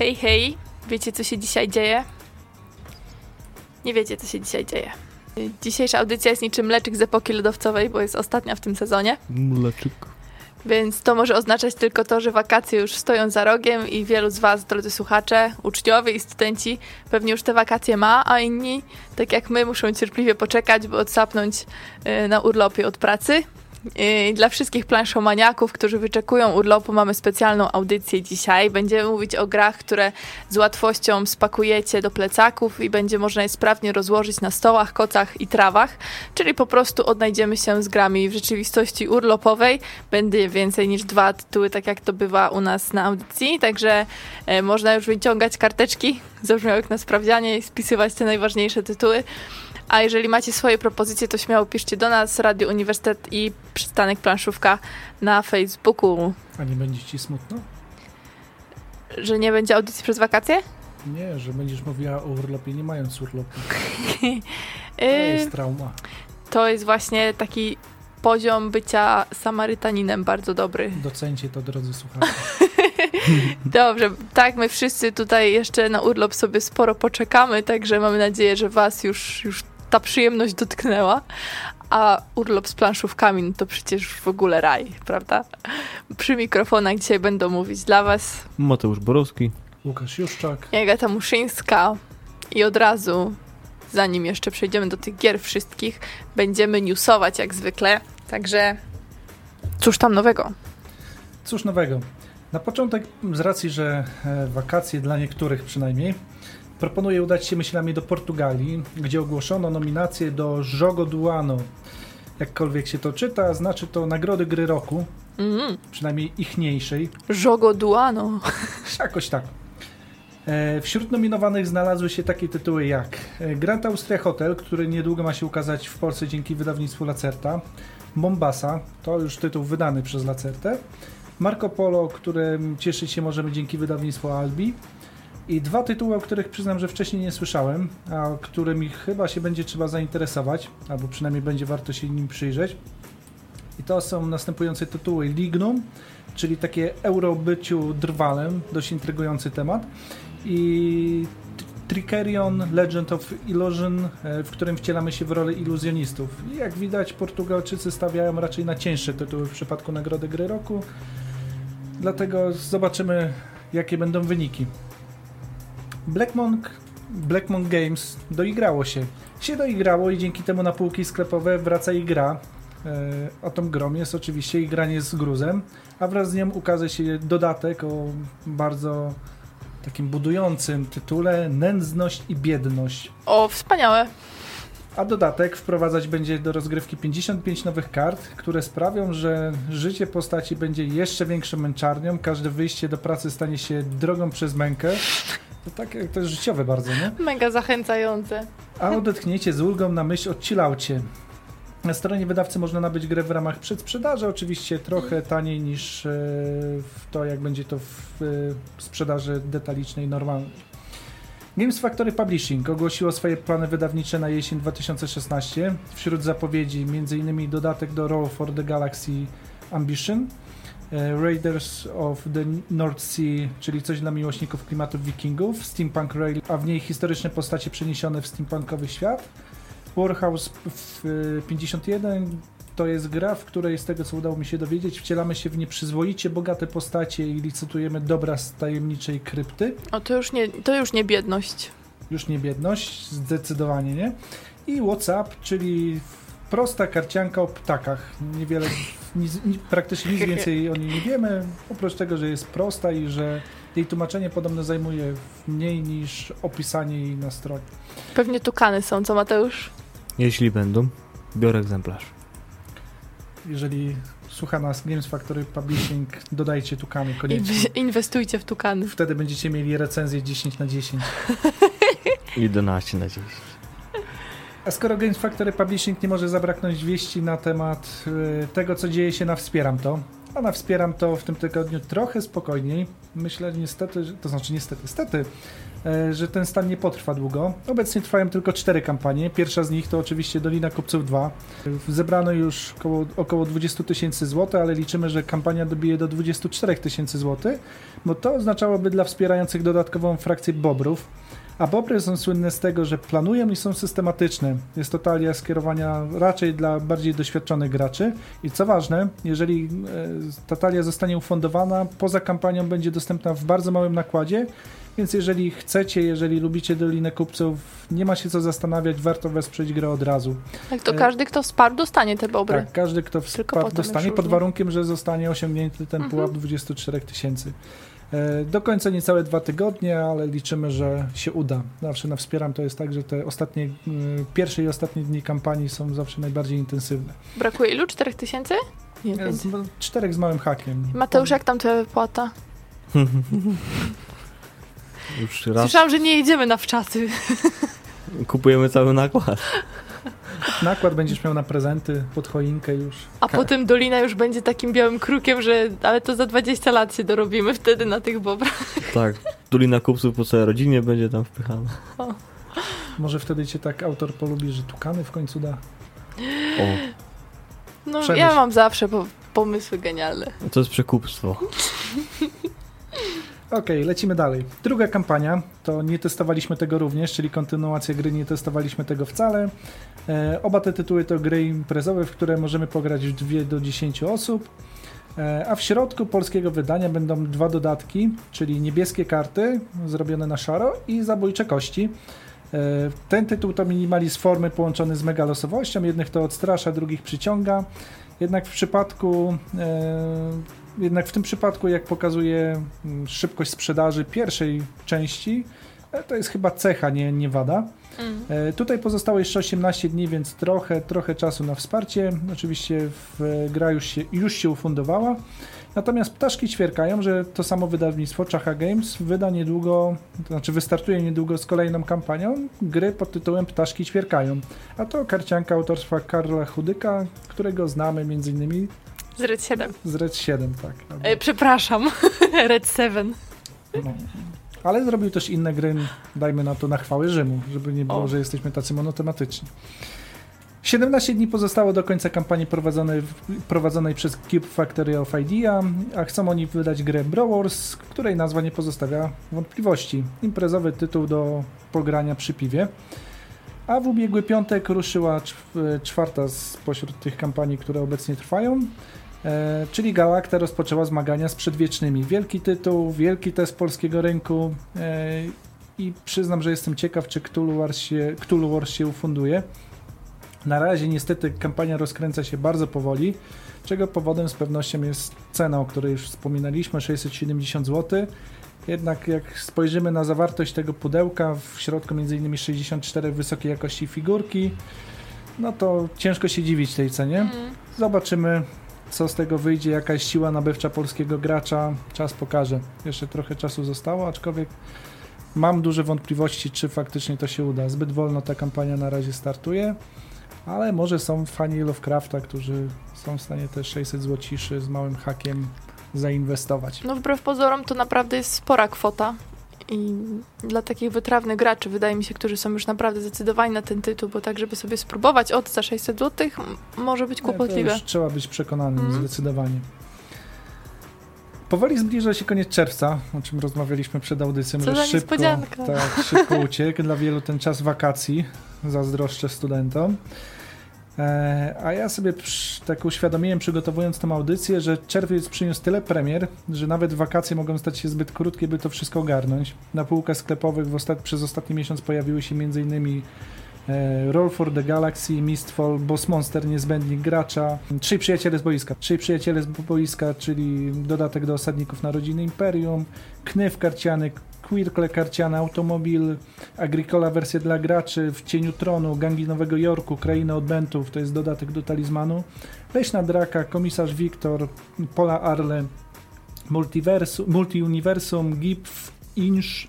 Hej, hej, wiecie co się dzisiaj dzieje? Nie wiecie co się dzisiaj dzieje. Dzisiejsza audycja jest niczym mleczyk z epoki lodowcowej, bo jest ostatnia w tym sezonie. Mleczyk. Więc to może oznaczać tylko to, że wakacje już stoją za rogiem i wielu z Was, drodzy słuchacze, uczniowie i studenci, pewnie już te wakacje ma, a inni, tak jak my, muszą cierpliwie poczekać, by odsapnąć y, na urlopie od pracy. Dla wszystkich planszomaniaków, którzy wyczekują urlopu, mamy specjalną audycję dzisiaj. Będziemy mówić o grach, które z łatwością spakujecie do plecaków i będzie można je sprawnie rozłożyć na stołach, kocach i trawach, czyli po prostu odnajdziemy się z grami w rzeczywistości urlopowej. Będzie więcej niż dwa tytuły, tak jak to bywa u nas na audycji, także e, można już wyciągać karteczki zabrzmiałek na sprawdzianie i spisywać te najważniejsze tytuły. A jeżeli macie swoje propozycje, to śmiało piszcie do nas, Radio Uniwersytet i Przystanek Planszówka na Facebooku. A nie będzie ci smutno? Że nie będzie audycji przez wakacje? Nie, że będziesz mówiła o urlopie, nie mając urlopu. To Y, jest trauma. to jest właśnie taki poziom bycia Samarytaninem bardzo dobry. Docencie to, drodzy słuchacze. Dobrze, tak, my wszyscy tutaj jeszcze na urlop sobie sporo poczekamy, także mamy nadzieję, że Was już, już ta przyjemność dotknęła. A urlop z planszówkami no to przecież w ogóle raj, prawda? Przy mikrofonach dzisiaj będą mówić dla Was Mateusz Borowski. Łukasz Juszczak. Agata Muszyńska i od razu, zanim jeszcze przejdziemy do tych gier wszystkich, będziemy newsować jak zwykle. Także cóż tam nowego? Cóż nowego. Na początek, z racji, że e, wakacje dla niektórych przynajmniej, proponuję udać się myślami do Portugalii, gdzie ogłoszono nominację do Jogo do Ano. Jakkolwiek się to czyta, znaczy to Nagrody Gry Roku, Mm, przynajmniej ichniejszej. Jogo Duano. Jakoś tak. E, Wśród nominowanych znalazły się takie tytuły jak e, Grand Austria Hotel, który niedługo ma się ukazać w Polsce dzięki wydawnictwu Lacerta, Mombasa, to już tytuł wydany przez Lacertę, Marco Polo, którym cieszyć się możemy dzięki wydawnictwu Albi i dwa tytuły, o których przyznam, że wcześniej nie słyszałem, a którymi chyba się będzie trzeba zainteresować, albo przynajmniej będzie warto się nim przyjrzeć. I to są następujące tytuły Lignum, czyli takie eurobyciu drwalem, dość intrygujący temat. I Trickerion Legend of Illusion, e, w którym wcielamy się w rolę iluzjonistów. I jak widać, Portugalczycy stawiają raczej na cięższe tytuły w przypadku Nagrody Gry Roku. Dlatego zobaczymy, jakie będą wyniki. Black Monk, Black Monk Games doigrało się. Się doigrało i dzięki temu na półki sklepowe wraca i gra. E, o tą grom jest oczywiście i granie z gruzem, a wraz z nią ukaże się dodatek o bardzo takim budującym tytule Nędzność i biedność. O, wspaniałe. A dodatek wprowadzać będzie do rozgrywki 55 nowych kart, które sprawią, że życie postaci będzie jeszcze większą męczarnią, każde wyjście do pracy stanie się drogą przez mękę. To tak, to jest życiowe bardzo, nie? Mega zachęcające. A odetchniecie z ulgą na myśl o chillaucie. Na stronie wydawcy można nabyć grę w ramach przedsprzedaży, oczywiście trochę taniej niż e, w to, jak będzie to w e, sprzedaży detalicznej normalnej. Games Factory Publishing ogłosiło swoje plany wydawnicze na jesień 2016. Wśród zapowiedzi m.in. dodatek do Roll for the Galaxy Ambition, Raiders of the North Sea, czyli coś dla miłośników klimatów wikingów, Steampunk Rail, a w niej historyczne postacie przeniesione w steampunkowy świat. Warhouse w y, 51 to jest gra, w której z tego co udało mi się dowiedzieć, wcielamy się w nieprzyzwoicie bogate postacie i licytujemy dobra z tajemniczej krypty. O, to już nie, to już nie biedność. Już nie biedność, zdecydowanie nie. I WhatsApp, czyli prosta karcianka o ptakach. Niewiele, nic, ni- praktycznie nic więcej o niej nie wiemy, oprócz tego, że jest prosta i że jej tłumaczenie podobno zajmuje mniej niż opisanie jej na stronie. Pewnie tukany są, co Mateusz? Jeśli będą, biorę egzemplarz. Jeżeli słucha nas Games Factory Publishing, dodajcie tukany koniecznie. Inw- inwestujcie w tukany. Wtedy będziecie mieli recenzję 10 na 10. 11 na 10. A skoro Games Factory Publishing nie może zabraknąć wieści na temat y, tego, co dzieje się na Wspieram To, a na wspieram to w tym tygodniu trochę spokojniej. Myślę niestety, że, to znaczy niestety, niestety, e, że ten stan nie potrwa długo. Obecnie trwają tylko cztery kampanie. Pierwsza z nich to oczywiście Dolina Kupców 2. Zebrano już około, około 20 tysięcy złotych, ale liczymy, że kampania dobije do 24 tysięcy złotych, bo to oznaczałoby dla wspierających dodatkową frakcję Bobrów. A Bobry są słynne z tego, że planują i są systematyczne. Jest to talia skierowania raczej dla bardziej doświadczonych graczy. I co ważne, jeżeli e, ta talia zostanie ufundowana, poza kampanią będzie dostępna w bardzo małym nakładzie, więc jeżeli chcecie, jeżeli lubicie Dolinę Kupców, nie ma się co zastanawiać, warto wesprzeć grę od razu. Tak, to każdy, kto wsparł, dostanie te bobry. Tak, każdy, kto wsparł, dostanie, pod warunkiem, że zostanie osiągnięty ten mhm. pułap 24 tysięcy. E, do końca niecałe dwa tygodnie, ale liczymy, że się uda. Zawsze na Wspieram to jest tak, że te ostatnie, pierwsze i ostatnie dni kampanii są zawsze najbardziej intensywne. Brakuje ilu? Czterech tysięcy? Nie, z, czterech z małym hakiem. Mateusz, jak tam twoja wypłata? Już raz. Słyszałam, że nie jedziemy na wczaty. Kupujemy cały nakład. Nakład będziesz miał na prezenty, pod choinkę już. A potem Dolina już będzie takim białym krukiem, że ale to za 20 lat się dorobimy wtedy na tych bobrach. Tak, Dolina Kupców po całej rodzinie będzie tam wpychana. O. Może wtedy cię tak autor polubi, że tukany w końcu da. O. No Przemyśl. ja mam zawsze pomysły genialne. To jest przekupstwo. Okej, okay, lecimy dalej. Druga kampania, to nie testowaliśmy tego również, czyli kontynuacja gry, nie testowaliśmy tego wcale. E, oba te tytuły to gry imprezowe, w które możemy pograć w 2 do 10 osób. E, a w środku polskiego wydania będą dwa dodatki, czyli niebieskie karty zrobione na szaro i zabójcze kości. E, ten tytuł to minimalizm formy połączony z mega losowością. Jednych to odstrasza, drugich przyciąga. Jednak w przypadku jednak w tym przypadku, jak pokazuje mm, szybkość sprzedaży pierwszej części, e, to jest chyba cecha, nie, nie wada. Mm. E, tutaj pozostało jeszcze 18 dni, więc trochę, trochę czasu na wsparcie. Oczywiście w, gra już się, już się ufundowała. Natomiast ptaszki ćwierkają, że to samo wydawnictwo Czacha Games wyda niedługo, to znaczy wystartuje niedługo z kolejną kampanią gry pod tytułem Ptaszki ćwierkają. A to karcianka autorstwa Karla Chudyka, którego znamy innymi z Red 7. Z Red 7, tak. E, przepraszam, Red 7. No. Ale zrobił też inne gry, dajmy na to na chwałę Rzymu, żeby nie było, o. że jesteśmy tacy monotematyczni. 17 dni pozostało do końca kampanii prowadzonej, prowadzonej przez Cube Factory of Idea, a chcą oni wydać grę Brawl Wars, której nazwa nie pozostawia wątpliwości. Imprezowy tytuł do pogrania przy piwie. A w ubiegły piątek ruszyła czwarta spośród tych kampanii, które obecnie trwają. E, czyli Galacta rozpoczęła zmagania z przedwiecznymi. Wielki tytuł, wielki test polskiego rynku e, i przyznam, że jestem ciekaw, czy Cthulhu Wars się, Cthulhu Wars się ufunduje. Na razie niestety kampania rozkręca się bardzo powoli, czego powodem z pewnością jest cena, o której już wspominaliśmy, 670 zł. Jednak jak spojrzymy na zawartość tego pudełka, w środku m.in. 64 wysokiej jakości figurki, no to ciężko się dziwić tej cenie. Mm. Zobaczymy, co z tego wyjdzie, jaka jest siła nabywcza polskiego gracza. Czas pokaże. Jeszcze trochę czasu zostało, aczkolwiek mam duże wątpliwości, czy faktycznie to się uda. Zbyt wolno ta kampania na razie startuje, ale może są fani Lovecrafta, którzy są w stanie te 600 złociszy z małym hakiem zainwestować. No wbrew pozorom to naprawdę jest spora kwota i dla takich wytrawnych graczy, wydaje mi się, którzy są już naprawdę zdecydowani na ten tytuł, bo tak, żeby sobie spróbować od za 600 zł, może być kłopotliwe. Nie, trzeba być przekonanym, mm. zdecydowanie. Powoli zbliża się koniec czerwca, o czym rozmawialiśmy przed audycją, Co że szybko, tak, szybko uciekł. Dla wielu ten czas wakacji, zazdroszczę studentom. E, a ja sobie tak uświadomiłem, przygotowując tę audycję, że czerwiec przyniósł tyle premier, że nawet wakacje mogą stać się zbyt krótkie, by to wszystko ogarnąć. Na półkach sklepowych ostat przez ostatni miesiąc pojawiły się m.in. E, Roll for the Galaxy, Mistfall, Boss Monster, Niezbędnik Gracza, Trzej Przyjaciele z Boiska, Trzej Przyjaciele z Boiska, czyli dodatek do Osadników Narodziny Imperium, Knyw Karciany, Quirkle Karciana, Automobil, Agricola wersja dla graczy, W Cieniu Tronu, Gangi Nowego Jorku, Kraina Odbętów, to jest dodatek do talizmanu, Leśna Draka, Komisarz Wiktor, Pola Arle, Multi-Universum, Gipf, Inch,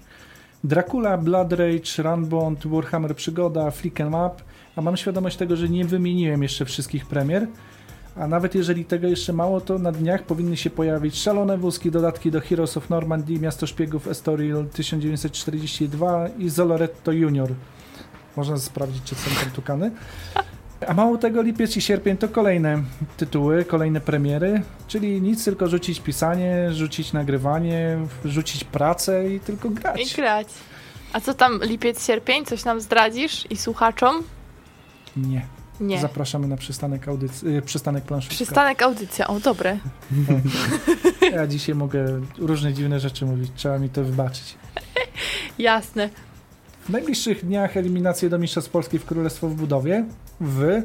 Dracula, Blood Rage, Runbond, Warhammer Przygoda, Flick Map, a mam świadomość tego, że nie wymieniłem jeszcze wszystkich premier, A nawet jeżeli tego jeszcze mało, to na dniach powinny się pojawić szalone wózki, dodatki do Heroes of Normandy, Miasto Szpiegów Estoril 1942 i Zoloretto Junior. Można sprawdzić, czy są tam tukany. A mało tego, lipiec i sierpień to kolejne tytuły, kolejne premiery, czyli nic, tylko rzucić pisanie, rzucić nagrywanie, rzucić pracę i tylko grać. I grać. A co tam lipiec, sierpień? Coś nam zdradzisz i słuchaczom? Nie. Nie. Zapraszamy na przystanek audycji, y, przystanek planszówka. Przystanek audycja, o dobre. Ja dzisiaj mogę różne dziwne rzeczy mówić, trzeba mi to wybaczyć. Jasne. W najbliższych dniach eliminacje do Mistrzostw Polski w Królestwo w budowie w...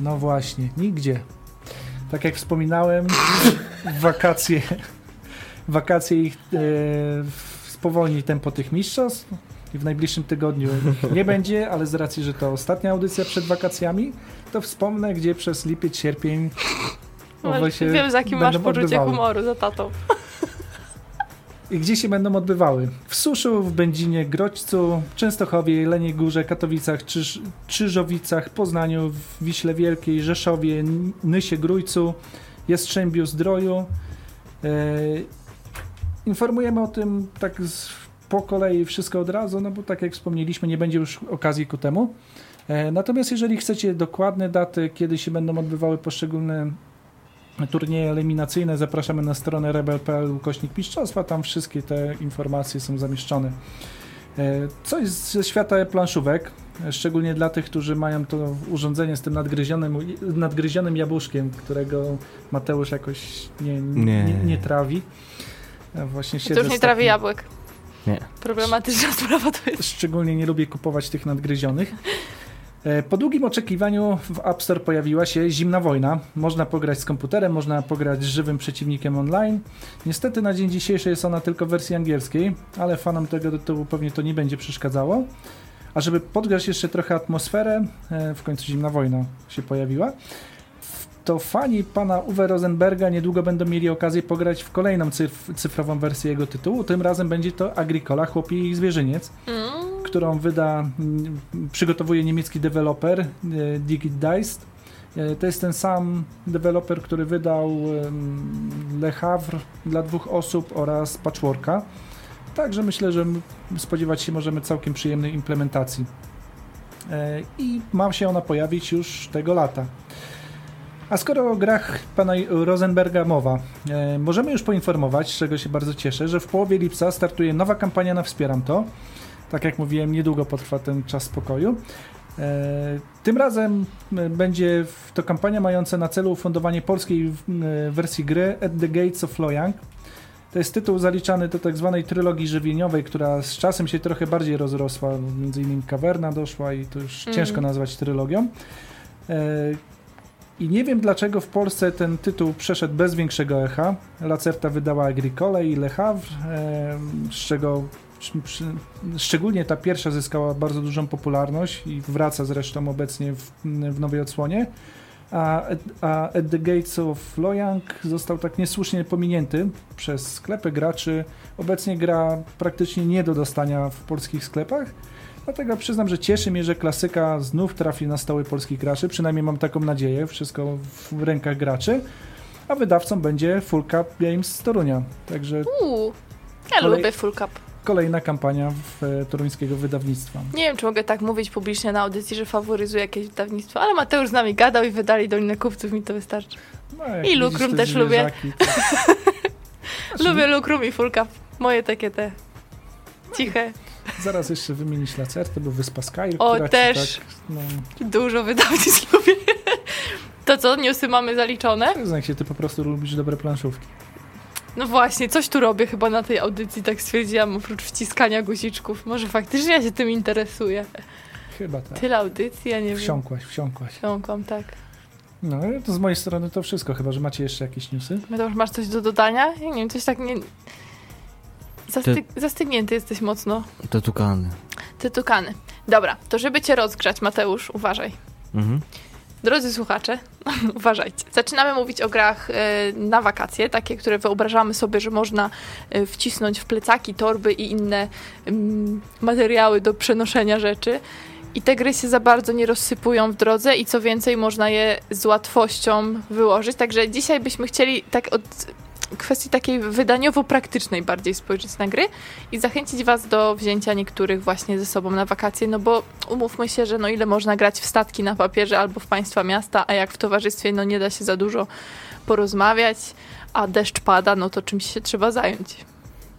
No właśnie, nigdzie. Tak jak wspominałem, wakacje, wakacje ich e, spowolni tempo tych mistrzostw i w najbliższym tygodniu nie będzie, ale z racji, że to ostatnia audycja przed wakacjami, to wspomnę, gdzie przez lipiec, sierpień owe się Wiem, za jakim masz poczucie odbywały. humoru, za tatą. I gdzie się będą odbywały? W Suszu, w Będzinie, Grodźcu, Częstochowie, Jeleniej Górze, Katowicach, Czyż, Czyżowicach, Poznaniu, w Wiśle Wielkiej, Rzeszowie, Nysie Grójcu, Jastrzębiu, Zdroju. E, informujemy o tym tak z, po kolei wszystko od razu, no bo tak jak wspomnieliśmy, nie będzie już okazji ku temu. E, natomiast jeżeli chcecie dokładne daty, kiedy się będą odbywały poszczególne turnieje eliminacyjne, zapraszamy na stronę rebel.pl ukośnik mistrzostwa, tam wszystkie te informacje są zamieszczone. E, Coś ze świata planszówek, e, szczególnie dla tych, którzy mają to urządzenie z tym nadgryzionym, nadgryzionym jabłuszkiem, którego Mateusz jakoś nie, nie. Nie. nie, trawi. Ja właśnie To siedzę już nie trawi jabłek. Nie. Problematyczna sprawa to jest. Szczególnie nie lubię kupować tych nadgryzionych. E, Po długim oczekiwaniu w App Store pojawiła się Zimna Wojna. Można pograć z komputerem, można pograć z żywym przeciwnikiem online. Niestety na dzień dzisiejszy jest ona tylko w wersji angielskiej, ale fanom tego tytułu pewnie to nie będzie przeszkadzało. A żeby podgrać jeszcze trochę atmosferę, e, w końcu Zimna Wojna się pojawiła, to fani pana Uwe Rosenberga niedługo będą mieli okazję pograć w kolejną cyf- cyfrową wersję jego tytułu. Tym razem będzie to Agricola, Chłopi i Zwierzyniec Mm. którą wyda, mm, przygotowuje niemiecki deweloper e, Digit Dice. To jest ten sam deweloper, który wydał Le Havre dla dwóch osób oraz Patchworka. Także myślę, że spodziewać się możemy całkiem przyjemnej implementacji. E, I ma się ona pojawić już tego lata. A skoro o grach pana Rosenberga mowa, e, możemy już poinformować, z czego się bardzo cieszę, że w połowie lipca startuje nowa kampania na Wspieram To. Tak jak mówiłem, niedługo potrwa ten czas spokoju. E, Tym razem e, będzie to kampania mająca na celu ufundowanie polskiej e, wersji gry At the Gates of Loyang. To jest tytuł zaliczany do tak zwanej trylogii żywieniowej, która z czasem się trochę bardziej rozrosła. Między innymi Kawerna doszła i to już Mm. ciężko nazwać trylogą. I nie wiem dlaczego w Polsce ten tytuł przeszedł bez większego echa. Lacerta wydała Agricole i Le Havre, z czego szczególnie ta pierwsza zyskała bardzo dużą popularność i wraca zresztą obecnie w, w nowej odsłonie. A, a At the Gates of Loyang został tak niesłusznie pominięty przez sklepy graczy. Obecnie gra praktycznie nie do dostania w polskich sklepach. Dlatego przyznam, że cieszy mnie, że klasyka znów trafi na stoły polskich graczy. Przynajmniej mam taką nadzieję. Wszystko w rękach graczy. A wydawcą będzie Full Cup Games z Torunia. Także Uuu, ja Kolej- lubię Full Cup. kolejna kampania w e, toruńskiego wydawnictwa. Nie wiem, czy mogę tak mówić publicznie na audycji, że faworyzuję jakieś wydawnictwo, ale Mateusz z nami gadał i wydali Doliny Kupców, mi to wystarczy. No, I Lukrum te też lubię. Lubię Lukrum i Full Cup. Moje takie te ciche. Zaraz jeszcze wymienić Lacertę, bo Wyspa Skyr. O, też. Tak, no, Dużo wydawnictw lubię. To co, newsy mamy zaliczone? przyznaj się, ty po prostu lubisz dobre planszówki. No właśnie, coś tu robię chyba na tej audycji, tak stwierdziłam, oprócz wciskania guziczków. Może faktycznie ja się tym interesuję. Chyba tak. Tyle audycji, ja nie wiem. Wsiąkłaś, wsiąkłaś. Wsiąkłam, tak. No, to z mojej strony to wszystko, chyba że macie jeszcze jakieś newsy. Mateusz, masz coś do dodania? Nie wiem, coś tak nie... Zasty... Zastygnięty jesteś mocno. To tukany. Ty tukany. Dobra, to żeby cię rozgrzać, Mateusz, uważaj. Mhm. Drodzy słuchacze, uważajcie. Zaczynamy mówić o grach e, na wakacje, takie, które wyobrażamy sobie, że można e, wcisnąć w plecaki, torby i inne mm, materiały do przenoszenia rzeczy. I te gry się za bardzo nie rozsypują w drodze i co więcej, można je z łatwością wyłożyć. Także dzisiaj byśmy chcieli tak od kwestii takiej wydaniowo-praktycznej bardziej spojrzeć na gry i zachęcić Was do wzięcia niektórych właśnie ze sobą na wakacje, no bo umówmy się, że no ile można grać w statki na papierze albo w państwa miasta, a jak w towarzystwie, no nie da się za dużo porozmawiać, a deszcz pada, no to czymś się trzeba zająć.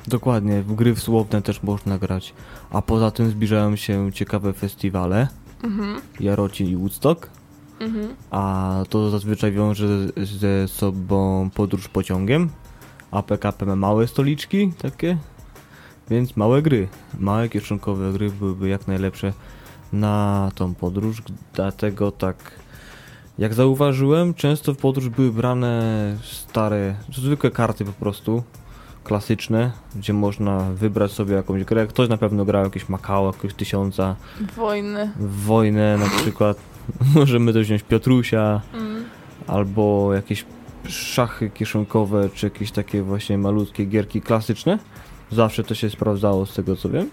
Dokładnie, w gry słowne też można grać. A poza tym zbliżają się ciekawe festiwale. Mhm. Jarocin i Woodstock. Mhm. A to zazwyczaj wiąże ze sobą podróż pociągiem. A PKP ma małe stoliczki takie. Więc małe gry, małe kieszonkowe gry byłyby jak najlepsze na tą podróż. Dlatego tak, jak zauważyłem, często w podróż były brane stare, zwykłe karty po prostu klasyczne, gdzie można wybrać sobie jakąś grę. Ktoś na pewno grał jakieś Makao, jakiegoś tysiąca, Wojny. wojnę na przykład. Możemy też wziąć Piotrusia, Mm. albo jakieś szachy kieszonkowe, czy jakieś takie właśnie malutkie gierki klasyczne. Zawsze to się sprawdzało z tego co wiem.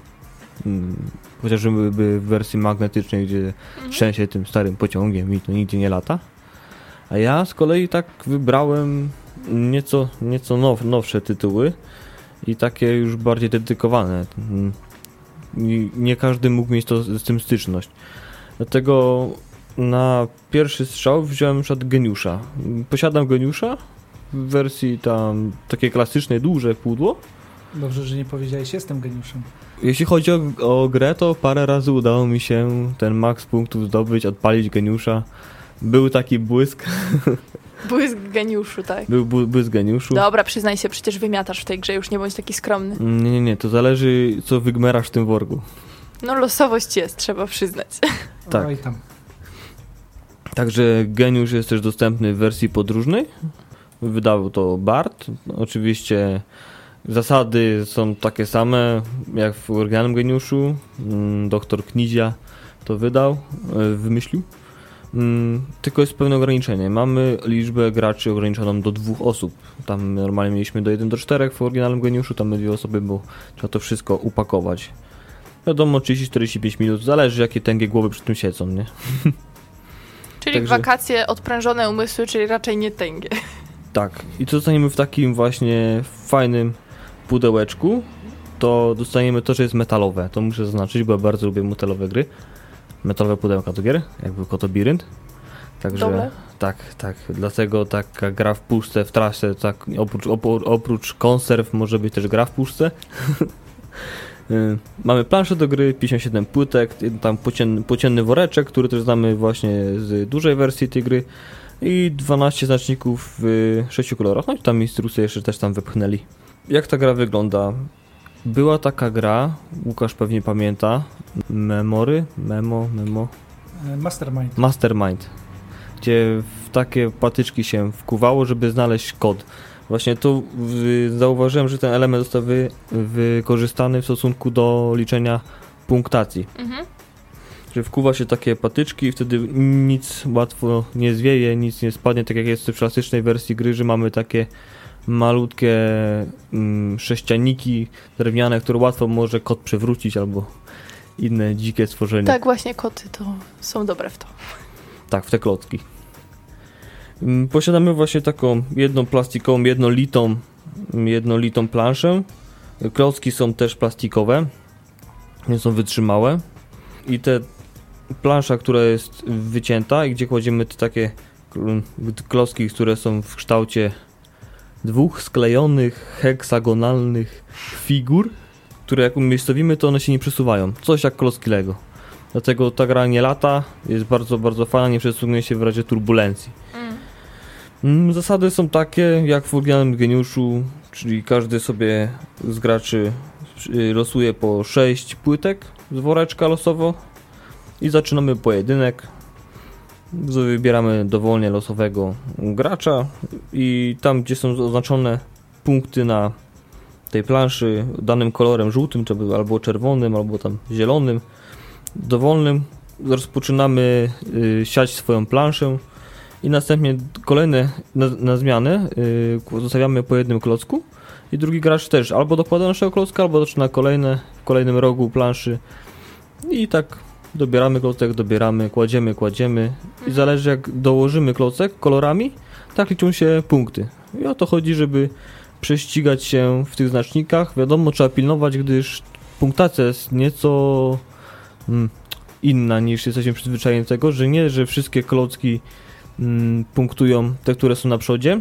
Mm, Chociażby w wersji magnetycznej, gdzie trzęsie tym starym pociągiem i to nigdzie nie lata. A ja z kolei tak wybrałem nieco, nieco now, nowsze tytuły i takie już bardziej dedykowane. Mm, Nie każdy mógł mieć to z tym styczność. Dlatego na pierwszy strzał wziąłem na przykład Geniusza. Posiadam Geniusza w wersji tam takiej klasycznej, duże pudło. Dobrze, że nie powiedziałeś, jestem geniuszem. Jeśli chodzi o, o grę, to parę razy udało mi się ten max punktów zdobyć, odpalić Geniusza. Był taki błysk, Błysk geniuszu, tak. był błysk Geniuszu. Dobra, przyznaj się, przecież wymiatasz w tej grze, już nie bądź taki skromny. Nie, nie, nie, to zależy co wygmerasz w tym worku. No losowość jest, trzeba przyznać. Tak. Oj tam. Także Geniusz jest też dostępny w wersji podróżnej. Wydał to Bart. Oczywiście zasady są takie same jak w oryginalnym Geniuszu. Mm, Doktor Knizia to wydał, e, wymyślił. Mm, Tylko jest pewne ograniczenie. Mamy liczbę graczy ograniczoną do dwóch osób. Tam normalnie mieliśmy do 1 do 4 w oryginalnym Geniuszu, tam dwie osoby, bo trzeba to wszystko upakować. Wiadomo, 30-45 minut, zależy jakie tęgie głowy przy tym siedzą, nie? Czyli Także- wakacje, odprężone umysły, czyli raczej nie tęgie. Tak. I co dostaniemy w takim właśnie fajnym pudełeczku, to dostaniemy to, że jest metalowe. To muszę zaznaczyć, bo ja bardzo lubię metalowe gry. Metalowe pudełka do gier, jakby Kotobirynt. Także Dobre. tak, tak. Dlatego taka gra w puszce, w trasie, tak oprócz, oprócz konserw może być też gra w puszce. Y, Mamy planszę do gry, 57 płytek, tam pocienny, pocienny woreczek, który też znamy właśnie z dużej wersji tej gry i 12 znaczników w 6 kolorach. No i tam instrukcje jeszcze też tam wepchnęli. Jak ta gra wygląda? Była taka gra, Łukasz pewnie pamięta, Memory, Memo, Memo, E, Mastermind. Mastermind, gdzie w takie patyczki się wkuwało, żeby znaleźć kod. Właśnie tu zauważyłem, że ten element został wy, wykorzystany w stosunku do liczenia punktacji. Mhm. Że wkuwa się takie patyczki i wtedy nic łatwo nie zwieje, nic nie spadnie, tak jak jest w klasycznej wersji gry, że mamy takie malutkie mm, sześcianiki drewniane, które łatwo może kot przewrócić albo inne dzikie stworzenia. Tak, właśnie koty to są dobre w to. Tak, w te klocki. Mm, Posiadamy właśnie taką jedną plastikową, jednolitą, mm, jednolitą planszę. Klocki są też plastikowe, nie są wytrzymałe. I te plansza, która jest wycięta i gdzie kładziemy te takie mm, klocki, które są w kształcie dwóch sklejonych, heksagonalnych figur, które jak umiejscowimy, to one się nie przesuwają. Coś jak klocki Lego. Dlatego ta gra nie lata, jest bardzo, bardzo fajna, nie przesunie się w razie turbulencji. Mm. Zasady są takie, jak w oryginalnym geniuszu, czyli każdy sobie z graczy y, losuje po 6 płytek z woreczka losowo i zaczynamy pojedynek. Wybieramy dowolnie losowego gracza i tam, gdzie są oznaczone punkty na tej planszy danym kolorem żółtym, albo czerwonym, albo tam zielonym, dowolnym, rozpoczynamy y, siać swoją planszę i następnie kolejne na, na zmianę yy, zostawiamy po jednym klocku. I drugi gracz też. Albo dokłada naszego klocka, albo zaczyna kolejne w kolejnym rogu planszy. I tak dobieramy klocek, dobieramy, kładziemy, kładziemy. I zależy jak dołożymy klocek kolorami, tak liczą się punkty. I o to chodzi, żeby prześcigać się w tych znacznikach. Wiadomo, trzeba pilnować, gdyż punktacja jest nieco mm, inna niż jesteśmy przyzwyczajeni do tego, że nie, że wszystkie klocki punktują te, które są na przodzie,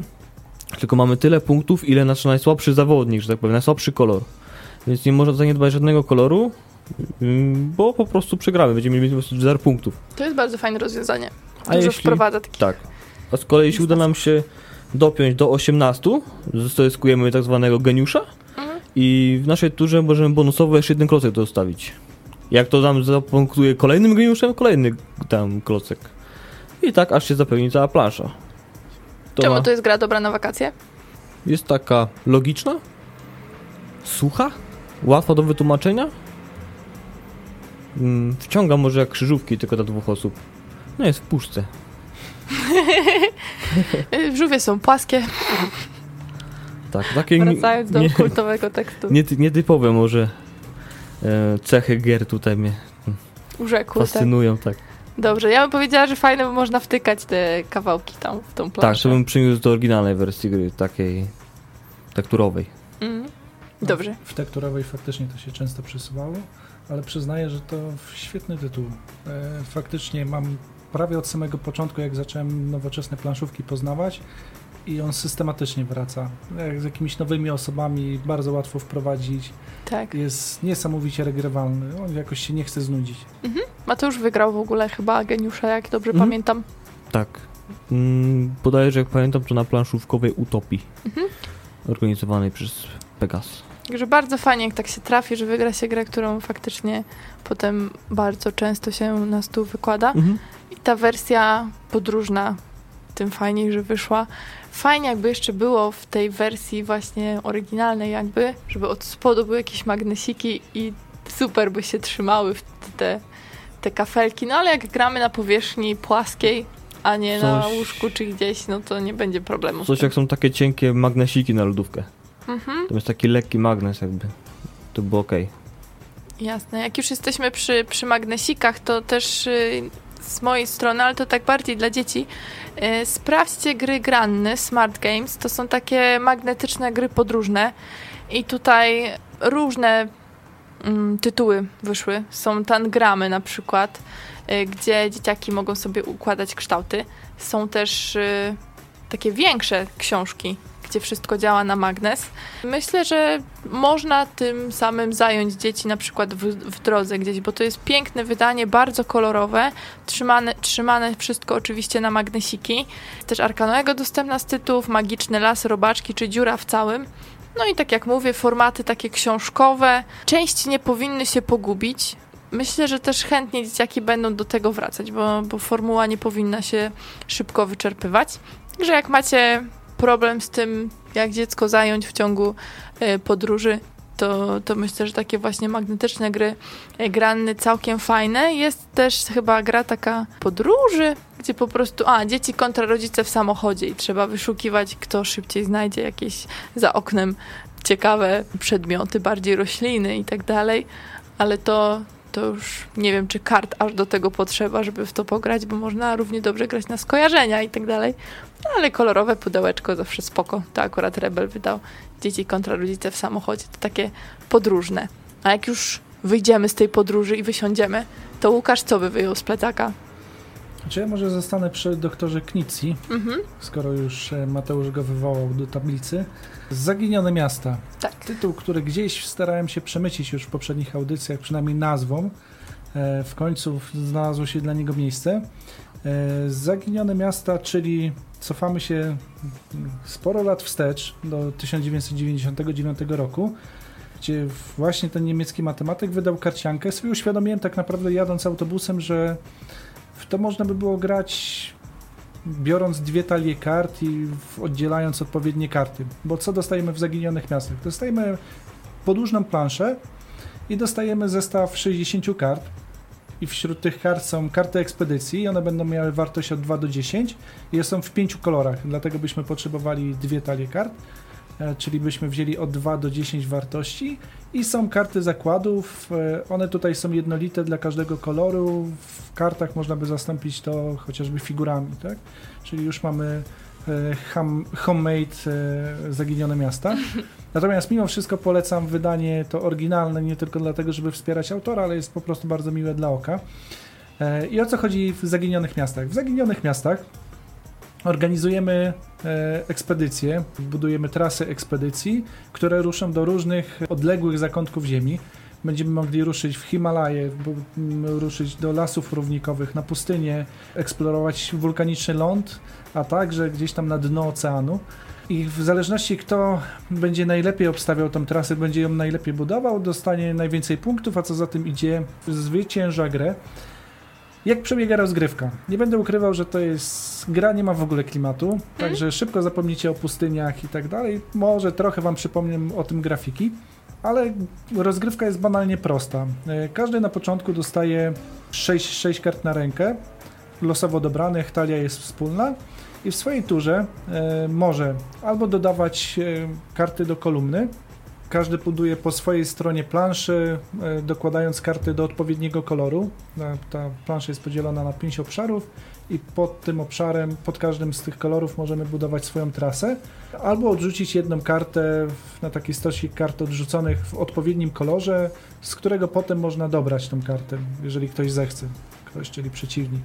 tylko mamy tyle punktów, ile nasz najsłabszy zawodnik, że tak powiem, najsłabszy kolor. Więc nie można zaniedbać żadnego koloru, ym, bo po prostu przegramy, będziemy mieli po prostu 0 punktów. To jest bardzo fajne rozwiązanie. A Dużo jeśli- wprowadza takich. Tak. A z kolei jeśli uda nam się dopiąć do 18, zyskujemy tak zwanego geniusza Mhm. i w naszej turze możemy bonusowo jeszcze jeden klocek dostawić. Jak to nam zapunktuje kolejnym geniuszem, kolejny tam klocek. I tak aż się zapełni cała plansza. To Czemu ma- to jest gra dobra na wakacje? jest taka logiczna, sucha, łatwa do wytłumaczenia. Mm, Wciąga może jak krzyżówki tylko do dwóch osób. No jest w puszce. Żółwie są płaskie, Tak, takie wracając do nie, kultowego tekstu. nie, nietypowe może e, cechy gier tutaj mnie Urzekł, tak. fascynują, tak. Dobrze, ja bym powiedziała, że fajne, bo można wtykać te kawałki tam w tą Tak, planszę. to bym przyniósł do oryginalnej wersji gry, takiej tekturowej. Mhm. Dobrze. W tekturowej faktycznie to się często przesuwało, ale przyznaję, że to świetny tytuł. E, faktycznie mam prawie od samego początku, jak zacząłem nowoczesne planszówki poznawać i on systematycznie wraca. Jak z jakimiś nowymi osobami bardzo łatwo wprowadzić. Tak. Jest niesamowicie regrywalny. On jakoś się nie chce znudzić. Mateusz wygrał w ogóle chyba geniusza, jak dobrze Mhm. pamiętam. Tak. Mm, podaję, że jak pamiętam, to na planszówkowej Utopii. Mhm. Organizowanej przez Pegas. Także bardzo fajnie, jak tak się trafi, że wygra się grę, którą faktycznie potem bardzo często się na stół wykłada. Mhm. I ta wersja podróżna, tym fajniej, że wyszła. Fajnie jakby jeszcze było w tej wersji właśnie oryginalnej jakby, żeby od spodu były jakieś magnesiki i super by się trzymały w te, te kafelki. No ale jak gramy na powierzchni płaskiej, a nie na Coś- łóżku czy gdzieś, no to nie będzie problemu. Coś jak są takie cienkie magnesiki na lodówkę. Mhm. To jest taki lekki magnes jakby. To było ok. Jasne. Jak już jesteśmy przy, przy magnesikach, to też y, z mojej strony, ale to tak bardziej dla dzieci, y, sprawdźcie gry granny, Smart Games. To są takie magnetyczne gry podróżne i tutaj różne mm, tytuły wyszły. Są tangramy na przykład, y, gdzie dzieciaki mogą sobie układać kształty. Są też y, takie większe książki, gdzie wszystko działa na magnes. Myślę, że można tym samym zająć dzieci na przykład w, w drodze gdzieś, bo to jest piękne wydanie, bardzo kolorowe, trzymane, trzymane wszystko oczywiście na magnesiki. Też Arkanoego dostępna z tytułów, Magiczny Las, Robaczki czy Dziura w całym. No i tak jak mówię, formaty takie książkowe. Części nie powinny się pogubić. Myślę, że też chętnie dzieciaki będą do tego wracać, bo, bo formuła nie powinna się szybko wyczerpywać. Także jak macie problem z tym, jak dziecko zająć w ciągu e, podróży, to, to myślę, że takie właśnie magnetyczne gry e, granny całkiem fajne. Jest też chyba gra taka podróży, gdzie po prostu, a, dzieci kontra rodzice w samochodzie i trzeba wyszukiwać, kto szybciej znajdzie jakieś za oknem ciekawe przedmioty, bardziej rośliny i tak dalej, ale to, to już nie wiem, czy kart aż do tego potrzeba, żeby w to pograć, bo można równie dobrze grać na skojarzenia i tak dalej. No, ale kolorowe pudełeczko zawsze spoko. To akurat Rebel wydał dzieci kontra rodzice w samochodzie. To takie podróżne. A jak już wyjdziemy z tej podróży i wysiądziemy, to Łukasz co by wyjął z plecaka? Czy ja może zostanę przy doktorze Knicji, Mhm, skoro już e, Mateusz go wywołał do tablicy. Zaginione miasta. tak. Tytuł, który gdzieś starałem się przemycić już w poprzednich audycjach, przynajmniej nazwą. E, W końcu znalazło się dla niego miejsce. E, Zaginione miasta, czyli cofamy się sporo lat wstecz do 1999 roku, gdzie właśnie ten niemiecki matematyk wydał karciankę. Sobie uświadomiłem tak naprawdę jadąc autobusem, że w to można by było grać biorąc dwie talie kart i oddzielając odpowiednie karty. Bo co dostajemy w zaginionych miastach? Dostajemy podłużną planszę i dostajemy zestaw 60 kart. I wśród tych kart są karty ekspedycji one będą miały wartość od 2 do 10 i są w pięciu kolorach, dlatego byśmy potrzebowali dwie talie kart. E, czyli byśmy wzięli od 2 do 10 wartości i są karty zakładów, e, one tutaj są jednolite dla każdego koloru, w kartach można by zastąpić to chociażby figurami, tak? Czyli już mamy e, homemade zaginione miasta. Natomiast mimo wszystko polecam wydanie to oryginalne, nie tylko dlatego, żeby wspierać autora, ale jest po prostu bardzo miłe dla oka. I o co chodzi w zaginionych miastach? W zaginionych miastach organizujemy e, ekspedycje, budujemy trasy ekspedycji, które ruszą do różnych odległych zakątków Ziemi. Będziemy mogli ruszyć w Himalaje, ruszyć do lasów równikowych, na pustynię, eksplorować wulkaniczny ląd, a także gdzieś tam na dno oceanu. I w zależności kto będzie najlepiej obstawiał tą trasę, będzie ją najlepiej budował, dostanie najwięcej punktów, a co za tym idzie, zwycięża grę. Jak przebiega rozgrywka? Nie będę ukrywał, że to jest gra, nie ma w ogóle klimatu, także szybko zapomnicie o pustyniach i tak dalej. Może trochę wam przypomnę o tym grafiki, ale rozgrywka jest banalnie prosta. E, Każdy na początku dostaje 6, 6 kart na rękę, losowo dobranych, talia jest wspólna i w swojej turze e, może albo dodawać e, karty do kolumny, każdy buduje po swojej stronie planszy, e, dokładając karty do odpowiedniego koloru. Na- Ta plansza jest podzielona na pięć obszarów i pod tym obszarem, pod każdym z tych kolorów możemy budować swoją trasę. Albo odrzucić jedną kartę na taki stosik kart odrzuconych w odpowiednim kolorze, z którego potem można dobrać tą kartę, jeżeli ktoś zechce. Ktoś, czyli przeciwnik.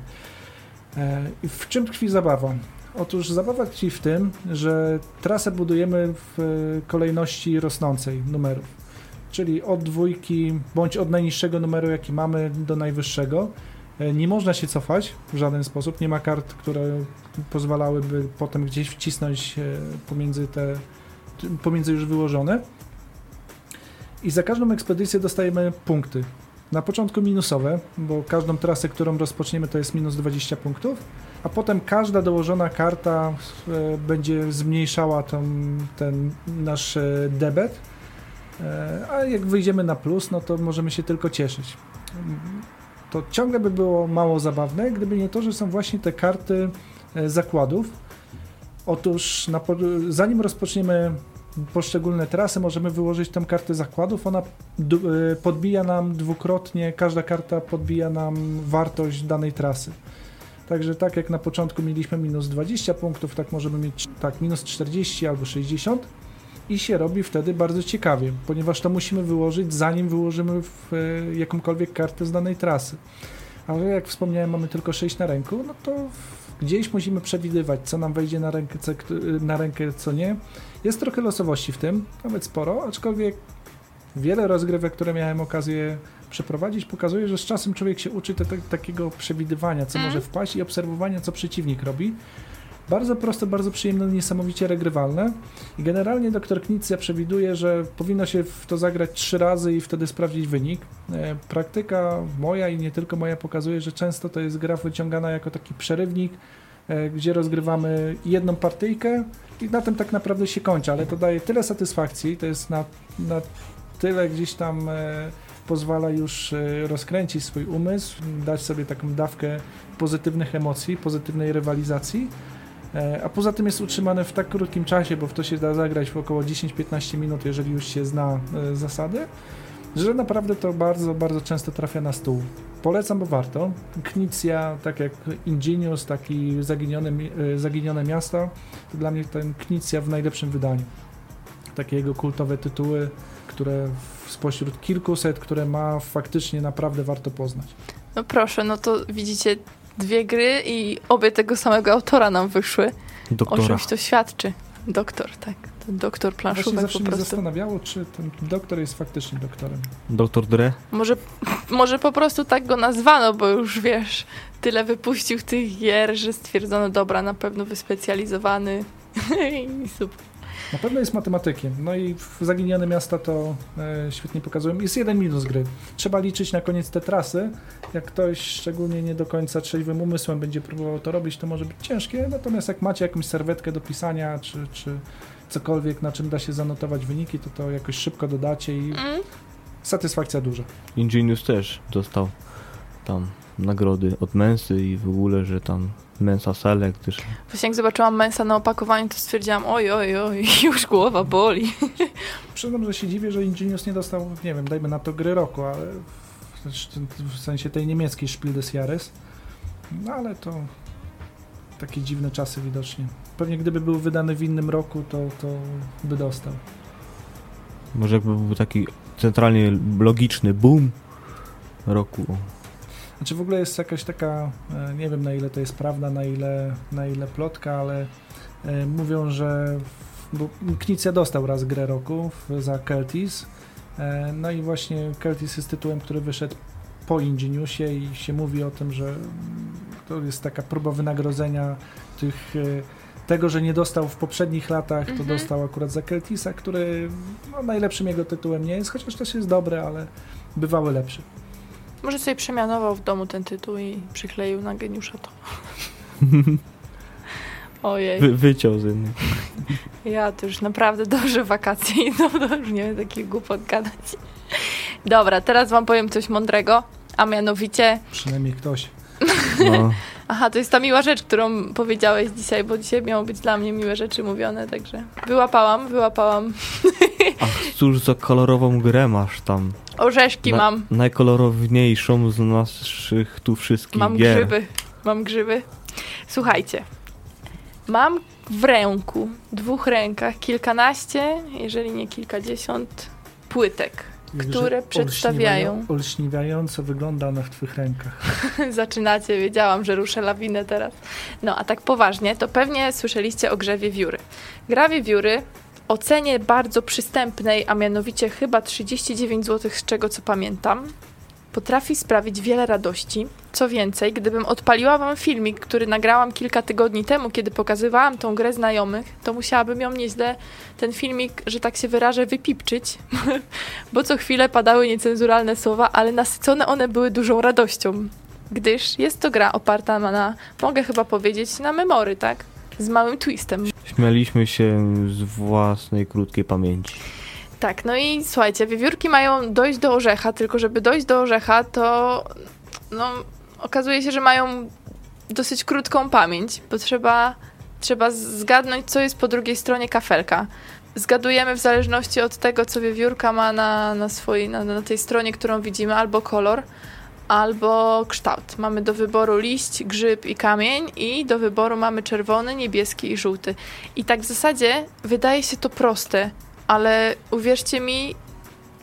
E, I w czym tkwi zabawa? Otóż zabawa tkwi w tym, że trasę budujemy w e, kolejności rosnącej numerów. Czyli od dwójki, bądź od najniższego numeru, jaki mamy, do najwyższego. E, Nie można się cofać w żaden sposób. Nie ma kart, które pozwalałyby potem gdzieś wcisnąć e, pomiędzy te, pomiędzy już wyłożone. I za każdą ekspedycję dostajemy punkty. Na początku minusowe, bo każdą trasę, którą rozpoczniemy, to jest minus 20 punktów, a potem każda dołożona karta e, będzie zmniejszała tą, ten nasz e, debet. E, a jak wyjdziemy na plus, no to możemy się tylko cieszyć. To ciągle by było mało zabawne, gdyby nie to, że są właśnie te karty zakładów. Otóż na, zanim rozpoczniemy poszczególne trasy, możemy wyłożyć tę kartę zakładów. Ona podbija nam dwukrotnie, każda karta podbija nam wartość danej trasy. Także tak jak na początku mieliśmy minus 20 punktów, tak możemy mieć tak minus 40 albo 60 i się robi wtedy bardzo ciekawie, ponieważ to musimy wyłożyć zanim wyłożymy w e, jakąkolwiek kartę z danej trasy. Ale jak wspomniałem, mamy tylko 6 na ręku, no to gdzieś musimy przewidywać, co nam wejdzie na rękę, co, na rękę, co nie. Jest trochę losowości w tym, nawet sporo, aczkolwiek wiele rozgrywek, które miałem okazję przeprowadzić, pokazuje, że z czasem człowiek się uczy te, te, takiego przewidywania, co Mm. może wpaść i obserwowania, co przeciwnik robi. Bardzo proste, bardzo przyjemne, niesamowicie regrywalne. I generalnie doktor Knizia przewiduje, że powinno się w to zagrać trzy razy i wtedy sprawdzić wynik. E, Praktyka moja i nie tylko moja pokazuje, że często to jest gra wyciągana jako taki przerywnik, e, gdzie rozgrywamy jedną partyjkę i na tym tak naprawdę się kończy, ale to daje tyle satysfakcji, to jest na, na tyle gdzieś tam e, pozwala już e, rozkręcić swój umysł, dać sobie taką dawkę pozytywnych emocji, pozytywnej rywalizacji. E, A poza tym jest utrzymane w tak krótkim czasie, bo w to się da zagrać w około 10-15 minut, jeżeli już się zna e, zasady, że naprawdę to bardzo, bardzo często trafia na stół. Polecam, bo warto. Knicja, tak jak Ingenius, taki zaginione, zaginione miasta, to dla mnie ten Knicja w najlepszym wydaniu. Takie jego kultowe tytuły, które spośród kilkuset, które ma, faktycznie naprawdę warto poznać. No proszę, no to widzicie dwie gry i obie tego samego autora nam wyszły. O Doktora. czymś to świadczy. Doktor, tak. Ten doktor Właśnie planszówek zawsze po mnie prostu. zastanawiało, czy ten doktor jest faktycznie doktorem. Doktor Dre? Może, może po prostu tak go nazwano, bo już wiesz, tyle wypuścił tych gier, że stwierdzono, dobra, na pewno wyspecjalizowany. I super. Na pewno jest matematykiem. No i w Zaginione Miasta to e, świetnie pokazują. Jest jeden minus gry. Trzeba liczyć na koniec te trasy. Jak ktoś szczególnie nie do końca trzeźwym umysłem będzie próbował to robić, to może być ciężkie. Natomiast jak macie jakąś serwetkę do pisania, czy, czy cokolwiek, na czym da się zanotować wyniki, to to jakoś szybko dodacie i Mm. satysfakcja duża. Ingenius też dostał tam nagrody od Mensy i w ogóle, że tam Mensa Select też. Właśnie jak zobaczyłam Mensa na opakowaniu, to stwierdziłam, oj, oj, oj, już głowa boli. Przyznam, że się dziwię, że Ingenius nie dostał, nie wiem, dajmy na to gry roku, ale w sensie tej niemieckiej Spiel des Jahres. No ale to takie dziwne czasy widocznie. Pewnie gdyby był wydany w innym roku, to, to by dostał. Może jakby był taki centralnie logiczny boom roku. Znaczy w ogóle jest jakaś taka, e, nie wiem na ile to jest prawda, na ile, na ile plotka, ale e, mówią, że bo Knicja dostał raz grę roku za Celtis, e, no i właśnie Celtis jest tytułem, który wyszedł po Ingeniusie i się mówi o tym, że to jest taka próba wynagrodzenia tych, tego, że nie dostał w poprzednich latach, to mhm. dostał akurat za Celtisa, który no, najlepszym jego tytułem nie jest, chociaż też jest dobry, ale bywały lepsze. Może sobie przemianował w domu ten tytuł i przykleił na geniusza to. Ojej. Wy, wyciął z innych. Ja to już naprawdę dobrze wakacje i to, to już nie wiem takich głupot gadać. Dobra, teraz wam powiem coś mądrego, a mianowicie... Przynajmniej ktoś. No. Aha, to jest ta miła rzecz, którą powiedziałeś dzisiaj, bo dzisiaj miało być dla mnie miłe rzeczy mówione, także wyłapałam, wyłapałam. Ach, cóż za kolorową grę masz tam. Orzeszki Na, mam. Najkolorowniejszą z naszych tu wszystkich mam gier. Mam grzyby, mam grzyby. Słuchajcie, mam w ręku, dwóch rękach, kilkanaście, jeżeli nie kilkadziesiąt płytek które przedstawiają. Olśniewająco wygląda ona w Twych rękach. Zaczynacie, wiedziałam, że ruszę lawinę teraz. No a tak poważnie, to pewnie słyszeliście o grze Wiewióry. Gra Wiewióry o cenie bardzo przystępnej, a mianowicie chyba 39 zł, z czego co pamiętam, potrafi sprawić wiele radości. Co więcej, gdybym odpaliła wam filmik, który nagrałam kilka tygodni temu, kiedy pokazywałam tą grę znajomych, to musiałabym ją nieźle, ten filmik, że tak się wyrażę, wypipczyć, bo co chwilę padały niecenzuralne słowa, ale nasycone one były dużą radością, gdyż jest to gra oparta na, mogę chyba powiedzieć, na memory, tak? Z małym twistem. Śmialiśmy się z własnej krótkiej pamięci. Tak, no i słuchajcie, wiewiórki mają dojść do orzecha, tylko żeby dojść do orzecha, to no, okazuje się, że mają dosyć krótką pamięć, bo trzeba, trzeba zgadnąć, co jest po drugiej stronie kafelka. Zgadujemy w zależności od tego, co wiewiórka ma na, na, swojej, na, na tej stronie, którą widzimy, albo kolor, albo kształt. Mamy do wyboru liść, grzyb i kamień i do wyboru mamy czerwony, niebieski i żółty. I tak w zasadzie wydaje się to proste, ale uwierzcie mi,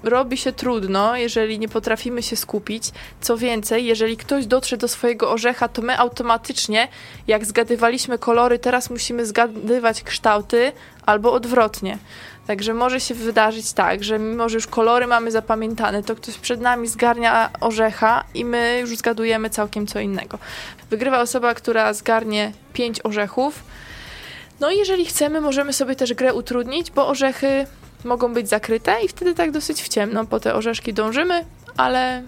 robi się trudno, jeżeli nie potrafimy się skupić. Co więcej, jeżeli ktoś dotrze do swojego orzecha, to my automatycznie, jak zgadywaliśmy kolory, teraz musimy zgadywać kształty albo odwrotnie. Także może się wydarzyć tak, że mimo, że już kolory mamy zapamiętane, to ktoś przed nami zgarnia orzecha i my już zgadujemy całkiem co innego. Wygrywa osoba, która zgarnie pięć orzechów. No i jeżeli chcemy, możemy sobie też grę utrudnić, bo orzechy mogą być zakryte i wtedy tak dosyć w ciemno po te orzeszki dążymy, ale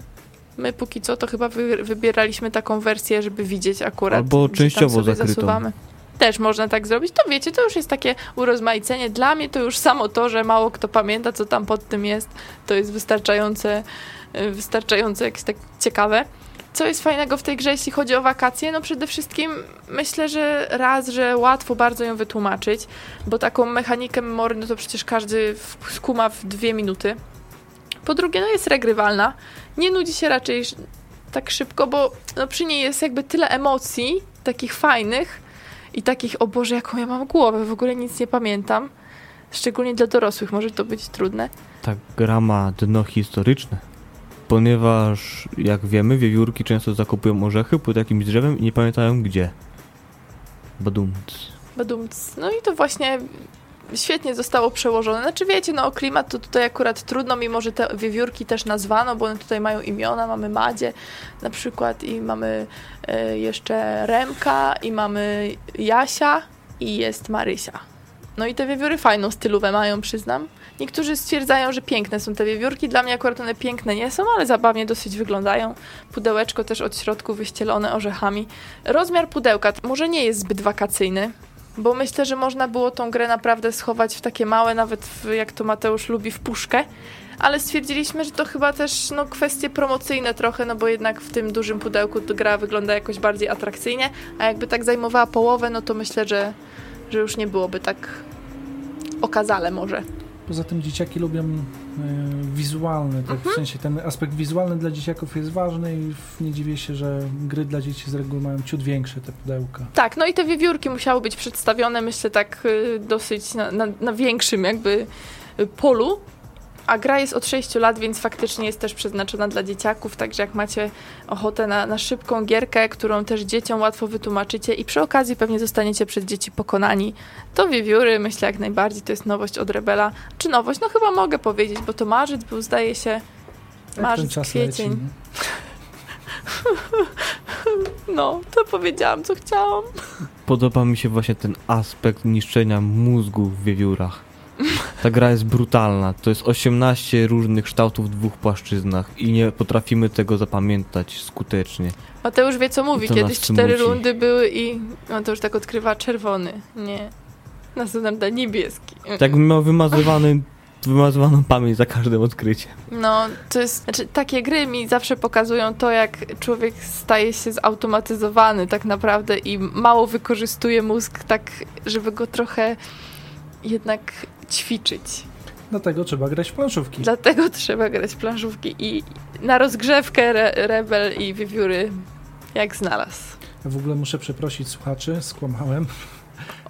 my póki co to chyba wy, wybieraliśmy taką wersję, żeby widzieć akurat. Albo częściowo zakrytą. Zasuwamy. Też można tak zrobić. To wiecie, to już jest takie urozmaicenie. Dla mnie to już samo to, że mało kto pamięta, co tam pod tym jest, to jest wystarczające, y, wystarczające jakieś tak ciekawe. Co jest fajnego w tej grze, jeśli chodzi o wakacje? No przede wszystkim myślę, że raz, że łatwo bardzo ją wytłumaczyć, bo taką mechanikę memory, no to przecież każdy skuma w dwie minuty. Po drugie, no jest regrywalna. Nie nudzi się raczej tak szybko, bo no przy niej jest jakby tyle emocji, takich fajnych i takich, o Boże, jaką ja mam głowę, w ogóle nic nie pamiętam. Szczególnie dla dorosłych może to być trudne. Ta gra ma dno historyczne ponieważ jak wiemy, wiewiórki często zakopują orzechy pod jakimś drzewem i nie pamiętają gdzie. Badumc. Badumc. No i to właśnie świetnie zostało przełożone. Znaczy wiecie, no o klimat to tutaj akurat trudno, mimo że te wiewiórki też nazwano, bo one tutaj mają imiona, mamy Madzie na przykład i mamy y, jeszcze Remka i mamy Jasia i jest Marysia. No i te wiewióry fajną stylówę mają, przyznam. Niektórzy stwierdzają, że piękne są te wiewiórki. Dla mnie akurat one piękne nie są, ale zabawnie dosyć wyglądają. Pudełeczko też od środku wyścielone orzechami. Rozmiar pudełka może nie jest zbyt wakacyjny, bo myślę, że można było tą grę naprawdę schować w takie małe, nawet w, jak to Mateusz lubi, w puszkę, ale stwierdziliśmy, że to chyba też no, kwestie promocyjne trochę, no bo jednak w tym dużym pudełku gra wygląda jakoś bardziej atrakcyjnie, a jakby tak zajmowała połowę, no to myślę, że, że już nie byłoby tak okazale może. Poza tym dzieciaki lubią e, wizualne, tak? Mhm. w sensie ten aspekt wizualny dla dzieciaków jest ważny i nie dziwię się, że gry dla dzieci z reguły mają ciut większe te pudełka. Tak, no i te wiewiórki musiały być przedstawione, myślę, tak y, dosyć na, na, na większym jakby y, polu. A gra jest od 6 lat, więc faktycznie jest też przeznaczona dla dzieciaków, także jak macie ochotę na, na szybką gierkę, którą też dzieciom łatwo wytłumaczycie i przy okazji pewnie zostaniecie przez dzieci pokonani, to wiewióry myślę jak najbardziej to jest nowość od Rebela. Czy nowość? No chyba mogę powiedzieć, bo to marzec był zdaje się, marzec, kwiecień. leci? No, to powiedziałam co chciałam. Podoba mi się właśnie ten aspekt niszczenia mózgu w wiewiórach. Ta gra jest brutalna. To jest 18 różnych kształtów w dwóch płaszczyznach i nie potrafimy tego zapamiętać skutecznie. Mateusz wie co mówi, kiedyś cztery rundy były i on to już tak odkrywa czerwony. Nie. Następnym da niebieski. Tak miał wymazywany, wymazywaną pamięć za każdym odkryciem. No, to jest, znaczy takie gry mi zawsze pokazują to, jak człowiek staje się zautomatyzowany tak naprawdę i mało wykorzystuje mózg tak, żeby go trochę jednak ćwiczyć. Dlatego trzeba grać w planszówki. Dlatego trzeba grać w planszówki i na rozgrzewkę re, Rebel i Wiewióry jak znalazł. Ja w ogóle muszę przeprosić słuchaczy, skłamałem.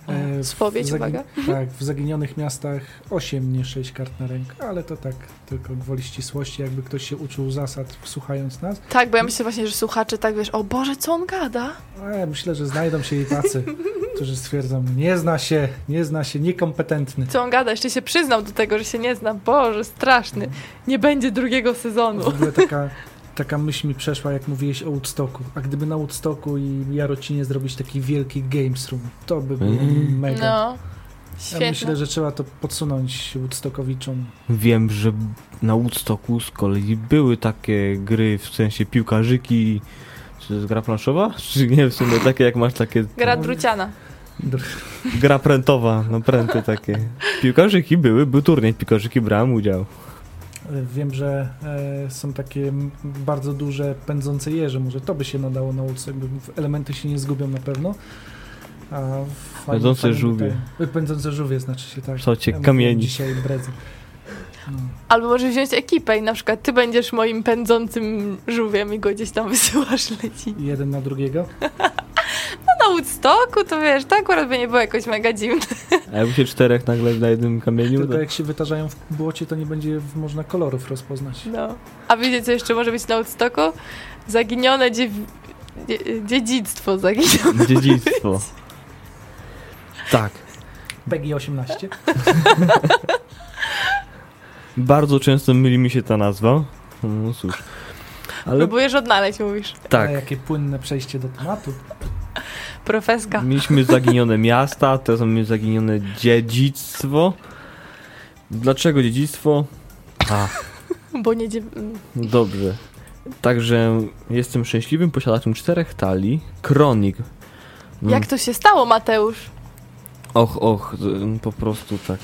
E, spowiedź, zagi- uwaga. Tak, w zaginionych miastach 8, nie 6 kart na rękę, ale to tak tylko gwoli ścisłości, jakby ktoś się uczył zasad słuchając nas. Tak, bo ja myślę właśnie, że słuchacze tak wiesz, o Boże, co on gada? Ja myślę, że znajdą się i tacy, którzy stwierdzą, nie zna się, nie zna się, niekompetentny. Co on gada? Jeszcze się przyznał do tego, że się nie zna. Boże, straszny. Nie będzie drugiego sezonu. W ogóle taka, taka myśl mi przeszła, jak mówiłeś o Woodstocku. A gdyby na Woodstocku i Jarocinie zrobić taki wielki Games Room, to by było Mm. mega. No, ja świetnie. myślę, że trzeba to podsunąć Woodstockowiczom. Wiem, że na Woodstocku z kolei były takie gry, w sensie piłkarzyki. Czy to jest gra planszowa? Czy nie, w sumie takie jak masz takie... Gra druciana. Gra prętowa, no pręty takie. Piłkarzyki były, był turniej piłkarzyki, brałem udział. Wiem, że e, są takie bardzo duże pędzące jeże, może to by się nadało na Woodstock, jakby elementy się nie zgubią na pewno. A fajnie- Pędzące fajnie żółwie. te- e, Pędzące żółwie znaczy się tak. Ja mówiłem kamieni. Dzisiaj brezy. No. Albo możesz wziąć ekipę i na przykład ty będziesz moim pędzącym żółwiem i go gdzieś tam wysyłasz leci. Jeden na drugiego. No na Woodstocku to wiesz, to akurat by nie było jakoś mega dziwne. A jakby się czterech nagle na jednym kamieniu, Tylko to... jak się wytarzają w błocie, to nie będzie w- można kolorów rozpoznać. No. A wiecie co jeszcze może być na Woodstocku? Zaginione dziew... dzie... dziedzictwo zaginione. dziedzictwo. Tak. PEGI 18. Bardzo często myli mi się ta nazwa. No cóż. Ale Próbujesz odnaleźć, mówisz. tak, Ale jakie płynne przejście do tematu. Profeska. mieliśmy zaginione miasta, teraz mamy zaginione dziedzictwo. Dlaczego dziedzictwo? A, Bo nie dziew... dobrze. Także jestem szczęśliwym posiadaczem czterech talii. Kronik. Mm, Jak to się stało, Mateusz? Och, och, z- po prostu tak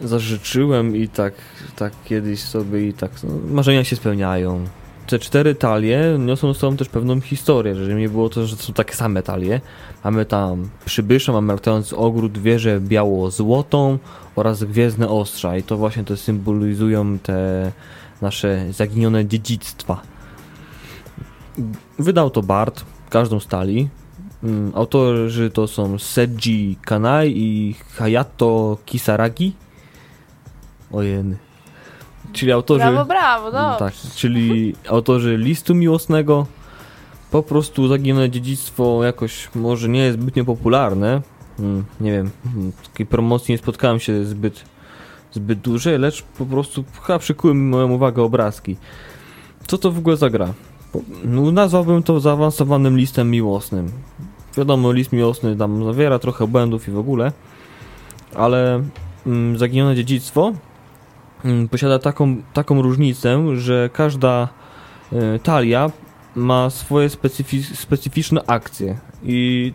zażyczyłem i tak, tak kiedyś sobie i tak, no, marzenia się spełniają. Te cztery talie niosą z sobą też pewną historię, że nie było to, że są takie same talie. Mamy tam przybysza, mamy latający ogród, wieżę biało-złotą oraz gwiezdne ostrza i to właśnie to symbolizują te nasze zaginione dziedzictwa. Wydał to Bart, każdą z talii. Mm, Autorzy to są Seiji Kanai i Hayato Kisaragi. Ojeny. Czyli autorzy. Brawo, brawo, no. Tak, czyli autorzy listu miłosnego. Po prostu zaginione dziedzictwo jakoś może nie jest zbytnio popularne. Mm, nie wiem, mm, takiej promocji nie spotkałem się zbyt, zbyt dużej, lecz po prostu chyba przykuły moją uwagę obrazki. Co to w ogóle za gra? No, nazwałbym to zaawansowanym listem miłosnym. Wiadomo, list miłosny tam zawiera trochę błędów i w ogóle, ale mm, zaginione dziedzictwo posiada taką, taką różnicę, że każda e, talia ma swoje specyfi- specyficzne akcje i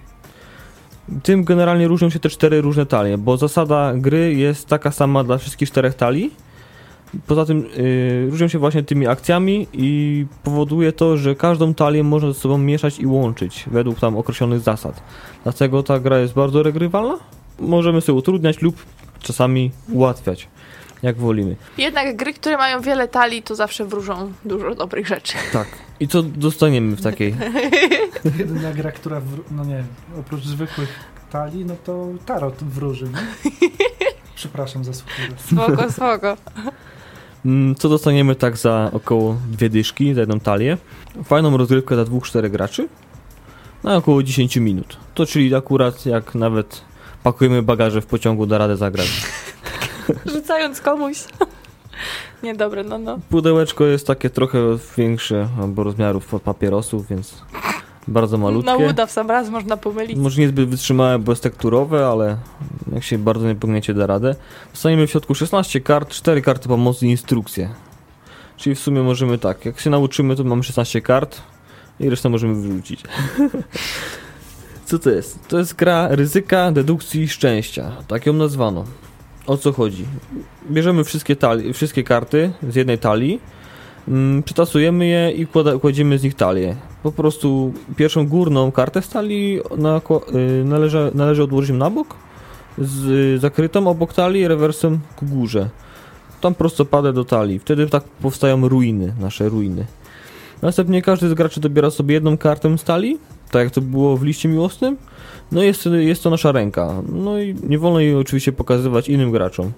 tym generalnie różnią się te cztery różne talie, bo zasada gry jest taka sama dla wszystkich czterech talii, Poza tym yy, różnią się właśnie tymi akcjami i powoduje to, że każdą talię można ze sobą mieszać i łączyć według tam określonych zasad. Dlatego ta gra jest bardzo regrywalna. Możemy sobie utrudniać lub czasami ułatwiać, jak wolimy. Jednak gry, które mają wiele talii, to zawsze wróżą dużo dobrych rzeczy. Tak. I co dostaniemy w takiej? Jedyna gra, która, no nie, oprócz zwykłych talii, no to tarot wróży, nie? Przepraszam za słowo. Spoko, spoko. Mm, Co dostaniemy tak za około dwie dyszki, za jedną talię? Fajną rozgrywkę dla dwóch, czterech graczy na około 10 minut. To czyli akurat jak nawet pakujemy bagaże w pociągu, da radę zagrać. Rzucając komuś. Niedobre, no no. Pudełeczko jest takie trochę większe, albo rozmiarów papierosów, więc bardzo malutkie. Na uda w sam raz można pomylić. Może niezbyt wytrzymałe, bo jest tekturowe, ale jak się bardzo nie pogniecie, da radę. Dostaniemy w środku 16 kart, 4 karty pomocy i instrukcje. Czyli w sumie możemy tak, jak się nauczymy, to mamy 16 kart i resztę możemy wyrzucić. Co to jest? To jest gra ryzyka, dedukcji i szczęścia. Tak ją nazwano. O co chodzi? Bierzemy wszystkie, tali- wszystkie karty z jednej talii, mm, przytasujemy je i kładziemy z nich talię. Po prostu pierwszą górną kartę z talii nakła- y, należy, należy odłożyć na bok, z y, zakrytą obok talii, rewersem ku górze. Tam prostopadę do talii. Wtedy tak powstają ruiny, nasze ruiny. Następnie każdy z graczy dobiera sobie jedną kartę z talii, tak jak to było w liście miłosnym. No jest, jest to nasza ręka. No i nie wolno jej oczywiście pokazywać innym graczom.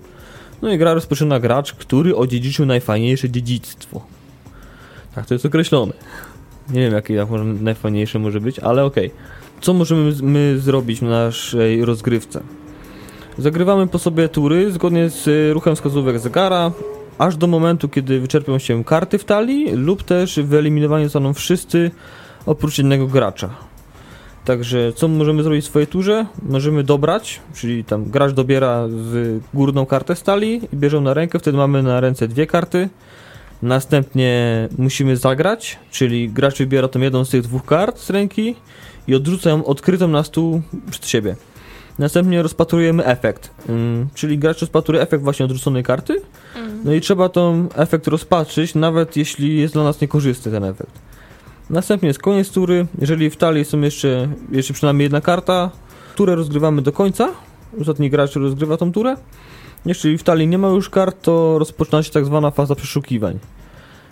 No i gra rozpoczyna gracz, który odziedziczył najfajniejsze dziedzictwo. Tak to jest określone. Nie wiem, jakie najfajniejsze może być, ale okej. Co możemy my zrobić w naszej rozgrywce? Zagrywamy po sobie tury zgodnie z y, ruchem wskazówek zegara, aż do momentu, kiedy wyczerpią się karty w talii, lub też wyeliminowani zostaną wszyscy oprócz jednego gracza. Także co możemy zrobić w swojej turze? Możemy dobrać, czyli tam gracz dobiera z górną kartę z talii i bierze ją na rękę, wtedy mamy na ręce dwie karty. Następnie musimy zagrać, czyli gracz wybiera tą jedną z tych dwóch kart z ręki i odrzuca ją odkrytą na stół przed siebie. Następnie rozpatrujemy efekt, ym, czyli gracz rozpatruje efekt właśnie odrzuconej karty, Mm. no i trzeba ten efekt rozpatrzyć, nawet jeśli jest dla nas niekorzystny ten efekt. Następnie jest koniec tury, jeżeli w talii są jeszcze, jeszcze przynajmniej jedna karta, turę rozgrywamy do końca, ostatni gracz rozgrywa tą turę. Jeśli w talii nie ma już kart, to rozpoczyna się tak zwana faza przeszukiwań.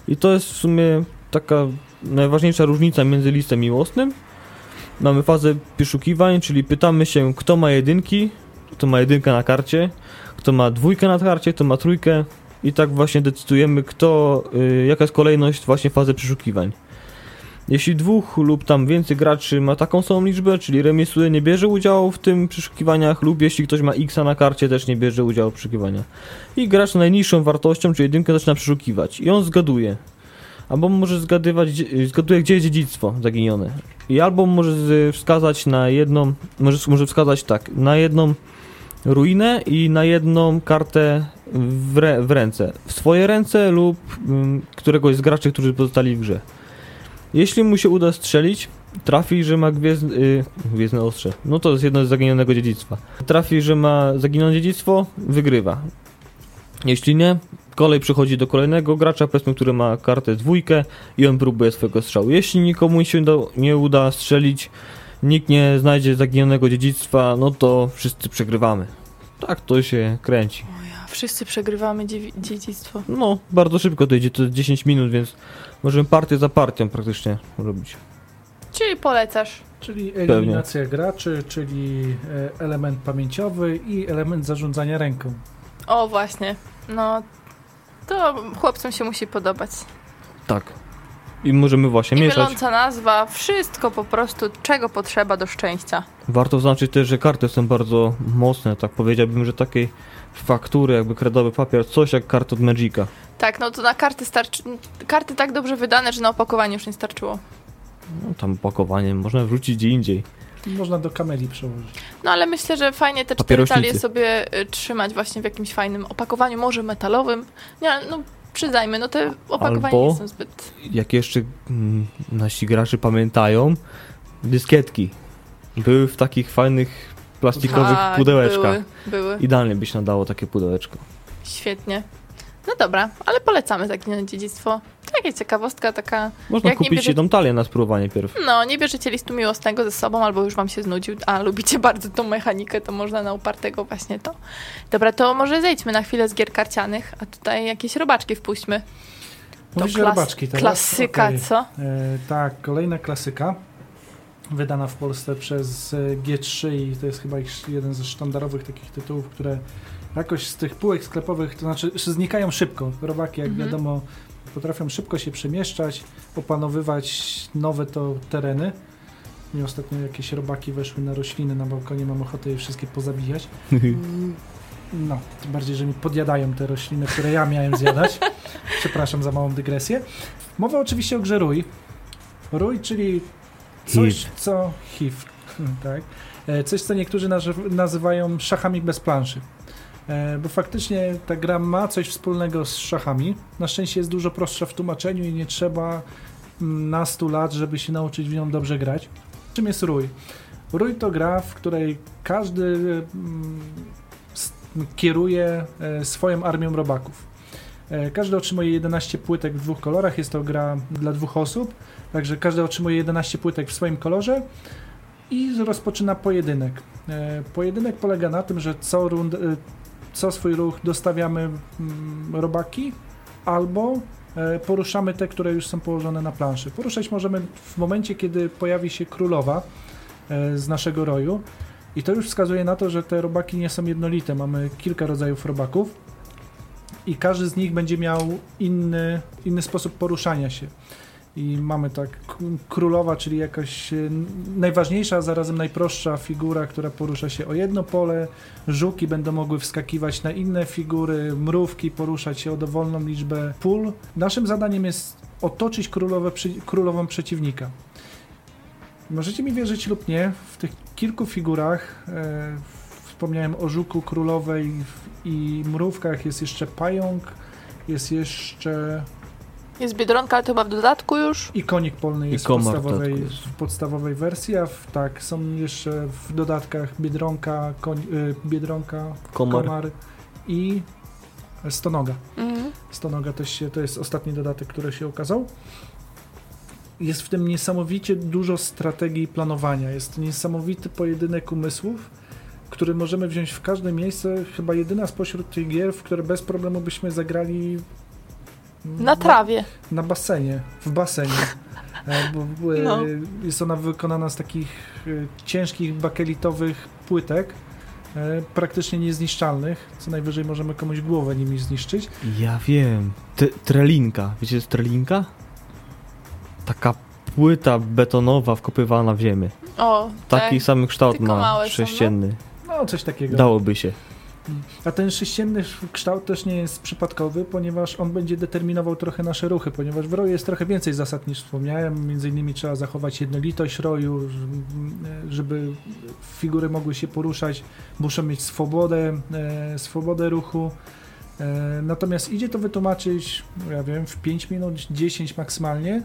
I to jest w sumie taka najważniejsza różnica między listem miłosnym. Mamy fazę przeszukiwań, czyli pytamy się, kto ma jedynki, kto ma jedynkę na karcie, kto ma dwójkę na karcie, kto ma trójkę i tak właśnie decydujemy, kto, y, jaka jest kolejność właśnie fazy przeszukiwań. Jeśli dwóch lub tam więcej graczy ma taką samą liczbę, czyli remisuje, nie bierze udziału w tym przeszukiwaniach, lub jeśli ktoś ma X na karcie, też nie bierze udziału w przeszukiwaniach. I gracz najniższą wartością, czyli jedynkę, zaczyna przeszukiwać. I on zgaduje. Albo może zgadywać, zgaduje, gdzie jest dziedzictwo zaginione. I albo może wskazać na jedną, może, może wskazać tak, na jedną ruinę i na jedną kartę w, re, w ręce. W swoje ręce lub mm, któregoś z graczy, którzy pozostali w grze. Jeśli mu się uda strzelić, trafi, że ma gwiezdne, y, gwiezdne ostrze. No to jest jedno z zaginionego dziedzictwa. Trafi, że ma zaginione dziedzictwo, wygrywa. Jeśli nie, kolej przechodzi do kolejnego gracza, powiedzmy, który ma kartę dwójkę i on próbuje swojego strzału. Jeśli nikomu się do, nie uda strzelić, nikt nie znajdzie zaginionego dziedzictwa, no to wszyscy przegrywamy. Tak to się kręci. Ja, wszyscy przegrywamy dziedzictwo. No, bardzo szybko to idzie, to jest 10 minut, więc możemy partię za partią praktycznie robić. Czyli polecasz. Czyli eliminacja graczy, czyli e, element pamięciowy i element zarządzania ręką. O, właśnie. No, to chłopcom się musi podobać. Tak. I możemy właśnie I mieszać. myląca nazwa, wszystko po prostu, czego potrzeba do szczęścia. Warto zaznaczyć też, że karty są bardzo mocne, tak powiedziałbym, że takiej faktury, jakby kredowy papier, coś jak karta od Magica. Tak, no to na karty starczy. Karty tak dobrze wydane, że na opakowanie już nie starczyło. No, tam opakowanie można wrzucić gdzie indziej. Można do kameli przełożyć. No ale myślę, że fajnie te cztery talie sobie y, trzymać właśnie w jakimś fajnym opakowaniu, może metalowym. Nie, ale no przyznajmy, no te opakowania Albo- nie są zbyt... Jak jeszcze mm, nasi gracze pamiętają, dyskietki. Były w takich fajnych plastikowych Tak, pudełeczkach. Były, były. Idealnie by się nadało takie pudełeczko. Świetnie. No dobra, ale polecamy Zaginione Dziedzictwo. Taka ciekawostka, taka... Można kupić bierze- jedną talię na spróbowanie pierw. No, nie bierzecie listu miłosnego ze sobą, albo już wam się znudził, a lubicie bardzo tą mechanikę, to można na upartego właśnie to. Dobra, to może zejdźmy na chwilę z gier karcianych, a tutaj jakieś robaczki wpuśćmy. To Mówisz, klas- robaczki teraz? Klasyka, Okej. co? E, tak, kolejna klasyka. Wydana w Polsce przez e, G3 i to jest chyba jeden ze sztandarowych takich tytułów, które jakoś z tych półek sklepowych, to znaczy znikają szybko. Robaki, jak Mhm. wiadomo, potrafią szybko się przemieszczać, opanowywać nowe to tereny. Mi ostatnio jakieś robaki weszły na rośliny na balkonie, mam ochotę je wszystkie pozabijać. No, tym bardziej, że mi podjadają te rośliny, które ja miałem zjadać. Przepraszam za małą dygresję. Mowa oczywiście o grze Rój. Rój, czyli coś, co... HIV, tak. E, Coś, co niektórzy nazy- nazywają szachami bez planszy. E, Bo faktycznie ta gra ma coś wspólnego z szachami. Na szczęście jest dużo prostsza w tłumaczeniu i nie trzeba mm, nastu lat, żeby się nauczyć w nią dobrze grać. Czym jest Rój? Rój to gra, w której każdy mm, kieruje e, swoją armią robaków. E, Każdy otrzymuje 11 płytek w dwóch kolorach. Jest to gra dla dwóch osób, także każdy otrzymuje 11 płytek w swoim kolorze i rozpoczyna pojedynek. Pojedynek polega na tym, że co, rund, e, co swój ruch dostawiamy mm, robaki albo e, poruszamy te, które już są położone na planszy. Poruszać możemy w momencie, kiedy pojawi się królowa e, z naszego roju. I to już wskazuje na to, że te robaki nie są jednolite. Mamy kilka rodzajów robaków i każdy z nich będzie miał inny, inny sposób poruszania się. I mamy tak królowa, czyli jakaś e, najważniejsza, a zarazem najprostsza figura, która porusza się o jedno pole. Żuki będą mogły wskakiwać na inne figury, mrówki poruszać się o dowolną liczbę pól. Naszym zadaniem jest otoczyć królowe, królową przeciwnika. Możecie mi wierzyć lub nie, w tych kilku figurach e, wspomniałem o żuku królowej i mrówkach, jest jeszcze pająk, jest jeszcze Jest Biedronka, ale to chyba w dodatku już. i konik polny jest w podstawowej, w podstawowej wersji, a w, tak, są jeszcze w dodatkach Biedronka, koń, y, Biedronka, Komar. komar i stonoga. Mhm. Stonoga też się, to jest ostatni dodatek, który się okazał. Jest w tym niesamowicie dużo strategii planowania. Jest niesamowity pojedynek umysłów, który możemy wziąć w każde miejsce. Chyba jedyna spośród tych gier, w które bez problemu byśmy zagrali Na trawie. na basenie, w basenie. E, Bo, e, No. Jest ona wykonana z takich e, ciężkich bakelitowych płytek, praktycznie niezniszczalnych. Co najwyżej możemy komuś głowę nimi zniszczyć. Ja wiem. T- trelinka. Wiecie, co jest trelinka? Taka płyta betonowa wkopywana w ziemię. O, Taki tak. sam kształt Tylko ma, są, no. sześcienny. No, coś takiego. Dałoby się. A ten sześcienny kształt też nie jest przypadkowy, ponieważ on będzie determinował trochę nasze ruchy, ponieważ w roju jest trochę więcej zasad niż wspomniałem. Między innymi trzeba zachować jednolitość roju, żeby figury mogły się poruszać, muszą mieć swobodę, e, swobodę ruchu. E, natomiast idzie to wytłumaczyć, ja wiem, w 5 minut, 10 maksymalnie.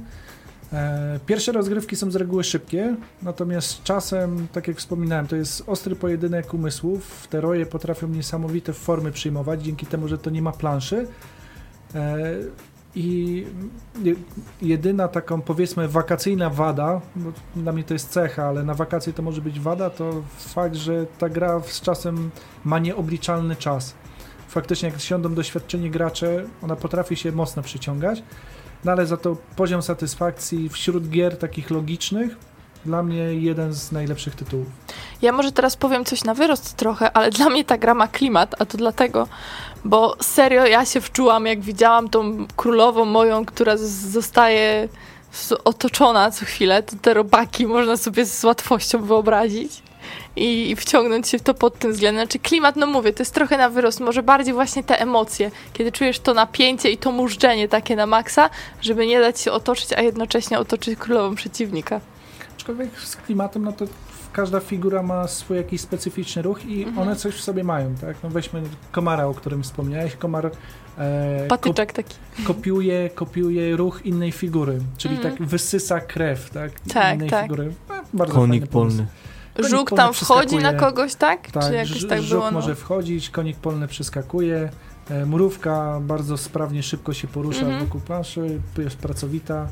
E, Pierwsze rozgrywki są z reguły szybkie, natomiast czasem, tak jak wspominałem, to jest ostry pojedynek umysłów. Te roje potrafią niesamowite formy przyjmować, dzięki temu, że to nie ma planszy. E, I je- jedyna taką, powiedzmy, wakacyjna wada, bo dla mnie to jest cecha, ale na wakacje to może być wada, to fakt, że ta gra z czasem ma nieobliczalny czas. Faktycznie, jak siądą doświadczeni gracze, ona potrafi się mocno przyciągać. No ale za to poziom satysfakcji wśród gier takich logicznych dla mnie jeden z najlepszych tytułów. Ja może teraz powiem coś na wyrost trochę, ale dla mnie ta gra ma klimat, a to dlatego, bo serio ja się wczułam, jak widziałam tą królową moją, która zostaje otoczona co chwilę, to te robaki można sobie z łatwością wyobrazić i, i wciągnąć się w to pod tym względem. Znaczy klimat, no mówię, to jest trochę na wyrost, może bardziej właśnie te emocje, kiedy czujesz to napięcie i to mużdżenie takie na maksa, żeby nie dać się otoczyć, a jednocześnie otoczyć królową przeciwnika. Aczkolwiek z klimatem, no to każda figura ma swój jakiś specyficzny ruch i Mhm. one coś w sobie mają, tak? No weźmy komara, o którym wspomniałeś. Komar e, Patyczek taki. kop- kopiuje, kopiuje ruch innej figury, czyli Mhm. tak wysysa krew, tak? Tak, innej tak. figury. No, bardzo Konik fajny pomysł. Żuk tam wchodzi na kogoś, tak? Tak, Czy jakoś tak żuk było? No? może wchodzić, konik polny przeskakuje. E, Murówka bardzo sprawnie, szybko się porusza Mhm. wokół planszy, jest pracowita,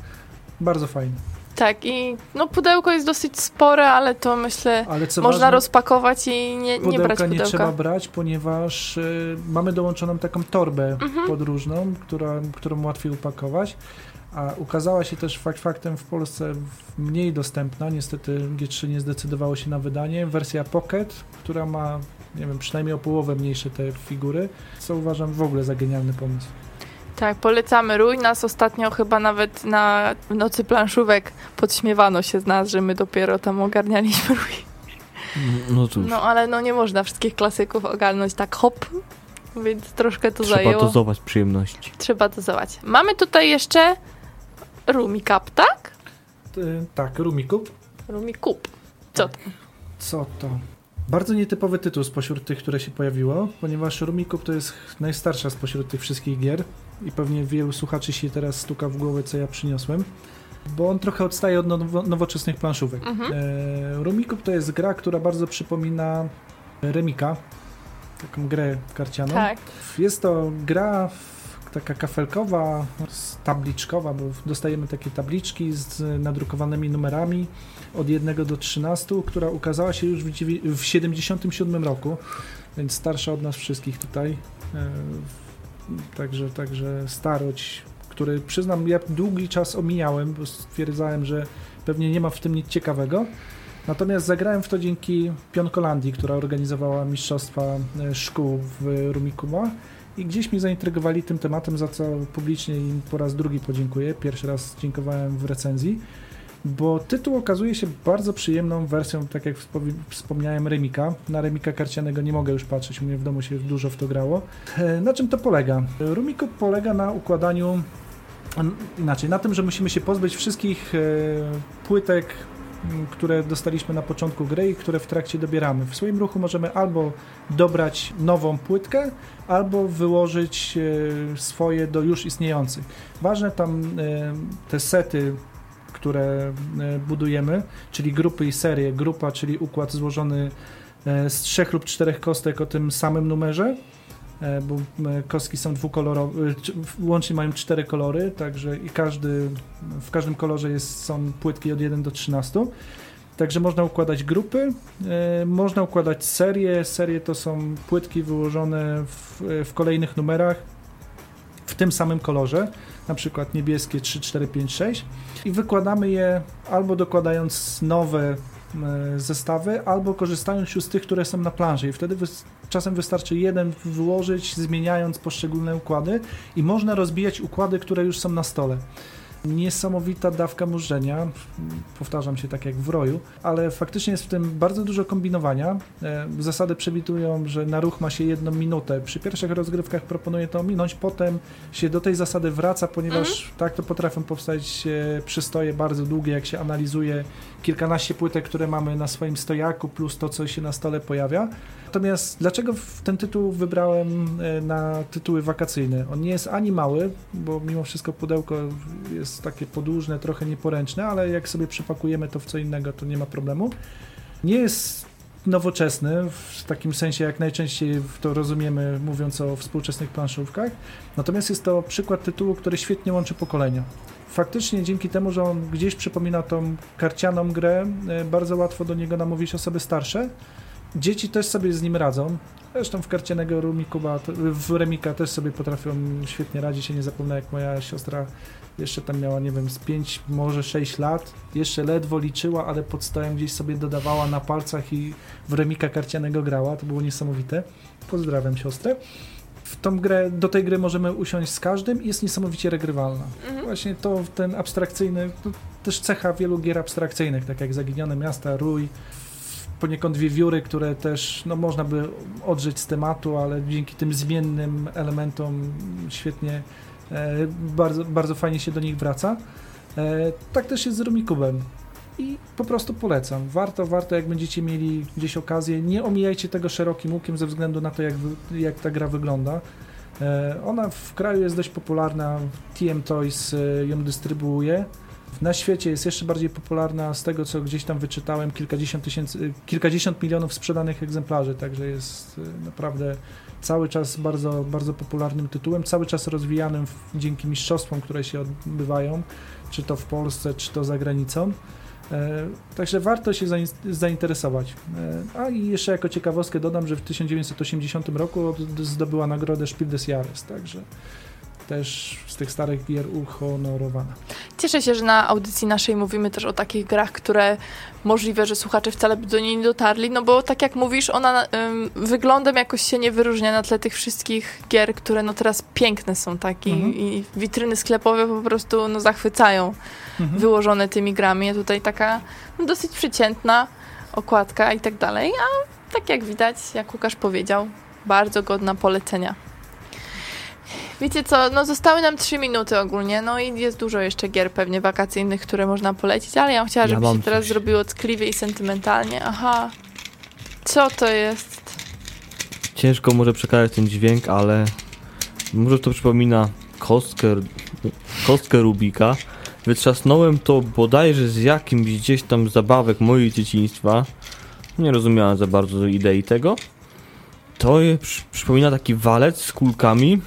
bardzo fajnie. Tak, i no pudełko jest dosyć spore, ale to myślę Ale można ważne, rozpakować i nie, nie pudełka brać nie pudełka. trzeba brać, ponieważ y, mamy dołączoną taką torbę Mhm. podróżną, która, którą łatwiej upakować. A ukazała się też fakt faktem w Polsce mniej dostępna. Niestety G3 nie zdecydowało się na wydanie. Wersja Pocket, która ma, nie wiem, przynajmniej o połowę mniejsze te figury, co uważam w ogóle za genialny pomysł. Tak, polecamy Rój. Nas ostatnio chyba nawet na nocy planszówek podśmiewano się z nas, że my dopiero tam ogarnialiśmy Rój. No cóż, No ale no nie można wszystkich klasyków ogarnąć tak hop, więc troszkę to trzeba zajęło. dozować przyjemności. Trzeba dozować. Mamy tutaj jeszcze Rumi Cup, tak? Y, tak, Rumikup. Rumi Cup. Co to? Co to? Bardzo nietypowy tytuł spośród tych, które się pojawiło, ponieważ Rumikup to jest najstarsza spośród tych wszystkich gier i pewnie wielu słuchaczy się teraz stuka w głowę, co ja przyniosłem, bo on trochę odstaje od now- nowoczesnych planszówek. Mhm. E, Rumikup to jest gra, która bardzo przypomina Remika, taką grę karcianą. Tak. Jest to gra w- taka kafelkowa, tabliczkowa, bo dostajemy takie tabliczki z nadrukowanymi numerami od 1 do 13, która ukazała się już w, dziewię- w 77 roku, więc starsza od nas wszystkich tutaj. E, Także, także starość, który przyznam, ja długi czas omijałem, bo stwierdzałem, że pewnie nie ma w tym nic ciekawego. Natomiast zagrałem w to dzięki Pionkolandii, która organizowała mistrzostwa e, szkół w Rumikuba i gdzieś mnie zaintrygowali tym tematem, za co publicznie im po raz drugi podziękuję. Pierwszy raz dziękowałem w recenzji, bo tytuł okazuje się bardzo przyjemną wersją, tak jak wspomniałem, Remika. Na Remika karcianego nie mogę już patrzeć, u mnie w domu się dużo w to grało. E, Na czym to polega? Rumiku polega na układaniu An- Inaczej, na tym, że musimy się pozbyć wszystkich e, płytek, które dostaliśmy na początku gry i które w trakcie dobieramy. W swoim ruchu możemy albo dobrać nową płytkę, albo wyłożyć e, swoje do już istniejących. Ważne tam e, te sety, które e, budujemy, czyli grupy i serie. Grupa, czyli układ złożony z trzech lub czterech kostek o tym samym numerze bo e, kostki są dwukolorowe, e, łącznie mają cztery kolory, także i każdy, w każdym kolorze jest, są płytki od 1 do 13. Także można układać grupy, e, można układać serie. Serie to są płytki wyłożone w, w kolejnych numerach w tym samym kolorze, na przykład niebieskie 3, 4, 5, 6 i wykładamy je albo dokładając nowe e, zestawy, albo korzystając już z tych, które są na planszy i wtedy wys- czasem wystarczy jeden wyłożyć, zmieniając poszczególne układy i można rozbijać układy, które już są na stole. Niesamowita dawka mużdżenia, powtarzam się tak jak w roju, ale faktycznie jest w tym bardzo dużo kombinowania. E, Zasady przewidują, że na ruch ma się jedną minutę. Przy pierwszych rozgrywkach proponuję to ominąć, potem się do tej zasady wraca, ponieważ tak to potrafią powstać e, przystoje bardzo długie, jak się analizuje kilkanaście płytek, które mamy na swoim stojaku, plus to, co się na stole pojawia. Natomiast dlaczego ten tytuł wybrałem e, na tytuły wakacyjne? On nie jest ani mały, bo mimo wszystko pudełko jest takie podłużne, trochę nieporęczne, ale jak sobie przypakujemy to w co innego, to nie ma problemu. Nie jest nowoczesny w takim sensie, jak najczęściej to rozumiemy, mówiąc o współczesnych planszówkach. Natomiast jest to przykład tytułu, który świetnie łączy pokolenia. Faktycznie dzięki temu, że on gdzieś przypomina tą karcianą grę, e, bardzo łatwo do niego namówić osoby starsze. Dzieci też sobie z nim radzą. Zresztą w karcianego Rumikuba, w Remika też sobie potrafią świetnie radzić. Ja nie zapomnę, jak moja siostra jeszcze tam miała, nie wiem, z 5, może 6 lat. Jeszcze ledwo liczyła, ale pod stołem gdzieś sobie dodawała na palcach i w Remika karcianego grała. To było niesamowite. Pozdrawiam siostrę. W tą grę, do tej gry możemy usiąść z każdym i jest niesamowicie regrywalna. Mhm. Właśnie to, ten abstrakcyjny, to też cecha wielu gier abstrakcyjnych, tak jak Zaginione Miasta, Rój, poniekąd wiewióry, które też no, można by odżyć z tematu, ale dzięki tym zmiennym elementom świetnie, e, bardzo, bardzo fajnie się do nich wraca. E, tak też jest z Rumikubem. I po prostu polecam. Warto, warto, jak będziecie mieli gdzieś okazję, nie omijajcie tego szerokim łukiem ze względu na to, jak, jak ta gra wygląda. E, Ona w kraju jest dość popularna, TM Toys e, ją dystrybuuje. Na świecie jest jeszcze bardziej popularna, z tego co gdzieś tam wyczytałem, kilkadziesiąt tysięcy, kilkadziesiąt milionów sprzedanych egzemplarzy, także jest y, naprawdę cały czas bardzo, bardzo popularnym tytułem, cały czas rozwijanym dzięki mistrzostwom, które się odbywają, czy to w Polsce, czy to za granicą. E, Także warto się zain- zainteresować. E, A i jeszcze jako ciekawostkę dodam, że w 1980 roku zdobyła nagrodę Spiel des Jahres, także też z tych starych gier uhonorowana. Cieszę się, że na audycji naszej mówimy też o takich grach, które możliwe, że słuchacze wcale by do niej nie dotarli, no bo tak jak mówisz, ona ym, wyglądem jakoś się nie wyróżnia na tle tych wszystkich gier, które no teraz piękne są takie Mhm. i witryny sklepowe po prostu no zachwycają, Mhm. wyłożone tymi grami. A tutaj taka no, dosyć przeciętna okładka i tak dalej, a tak jak widać, jak Łukasz powiedział, bardzo godna polecenia. Wiecie co, no zostały nam trzy minuty ogólnie, no i jest dużo jeszcze gier pewnie wakacyjnych, które można polecić, ale ja bym chciała, Ja żeby mam się teraz coś. zrobiło tkliwie i sentymentalnie. Aha, co to jest? Ciężko może przekazać ten dźwięk, ale może to przypomina kostkę, kostkę Rubika. Wytrzasnąłem to bodajże z jakimś gdzieś tam zabawek mojej dzieciństwa. Nie rozumiałem za bardzo idei tego. To je, przy, przypomina taki walec z kulkami,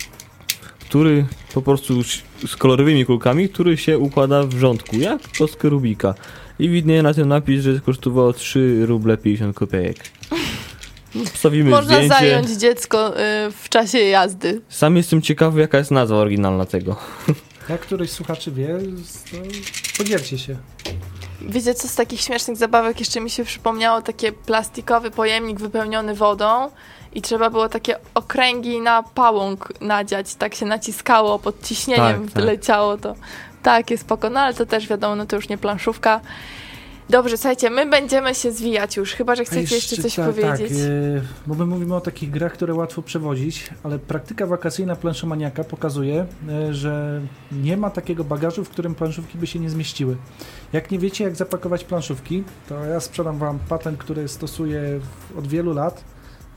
który po prostu z kolorowymi kulkami, który się układa w rządku, jak kostkę Rubika. I widnieje na tym napis, że kosztowało 3 ruble 50 kopiejek. Wstawimy Można zdjęcie. zająć dziecko y, w czasie jazdy. Sam jestem ciekawy, jaka jest nazwa oryginalna tego. Jak któryś z słuchaczy wie, to podzielcie się. Wiecie, co z takich śmiesznych zabawek jeszcze mi się przypomniało? Takie plastikowy pojemnik wypełniony wodą i trzeba było takie okręgi na pałąk nadziać. Tak się naciskało, pod ciśnieniem Tak, tak. leciało to. Takie spoko, no ale to też wiadomo, no to już nie planszówka. Dobrze, słuchajcie, my będziemy się zwijać już, chyba że chcecie jeszcze coś tak, powiedzieć. Tak, bo my mówimy o takich grach, które łatwo przewozić, ale praktyka wakacyjna planszomaniaka pokazuje, e, że nie ma takiego bagażu, w którym planszówki by się nie zmieściły. Jak nie wiecie, jak zapakować planszówki, to ja sprzedam Wam patent, który stosuję od wielu lat.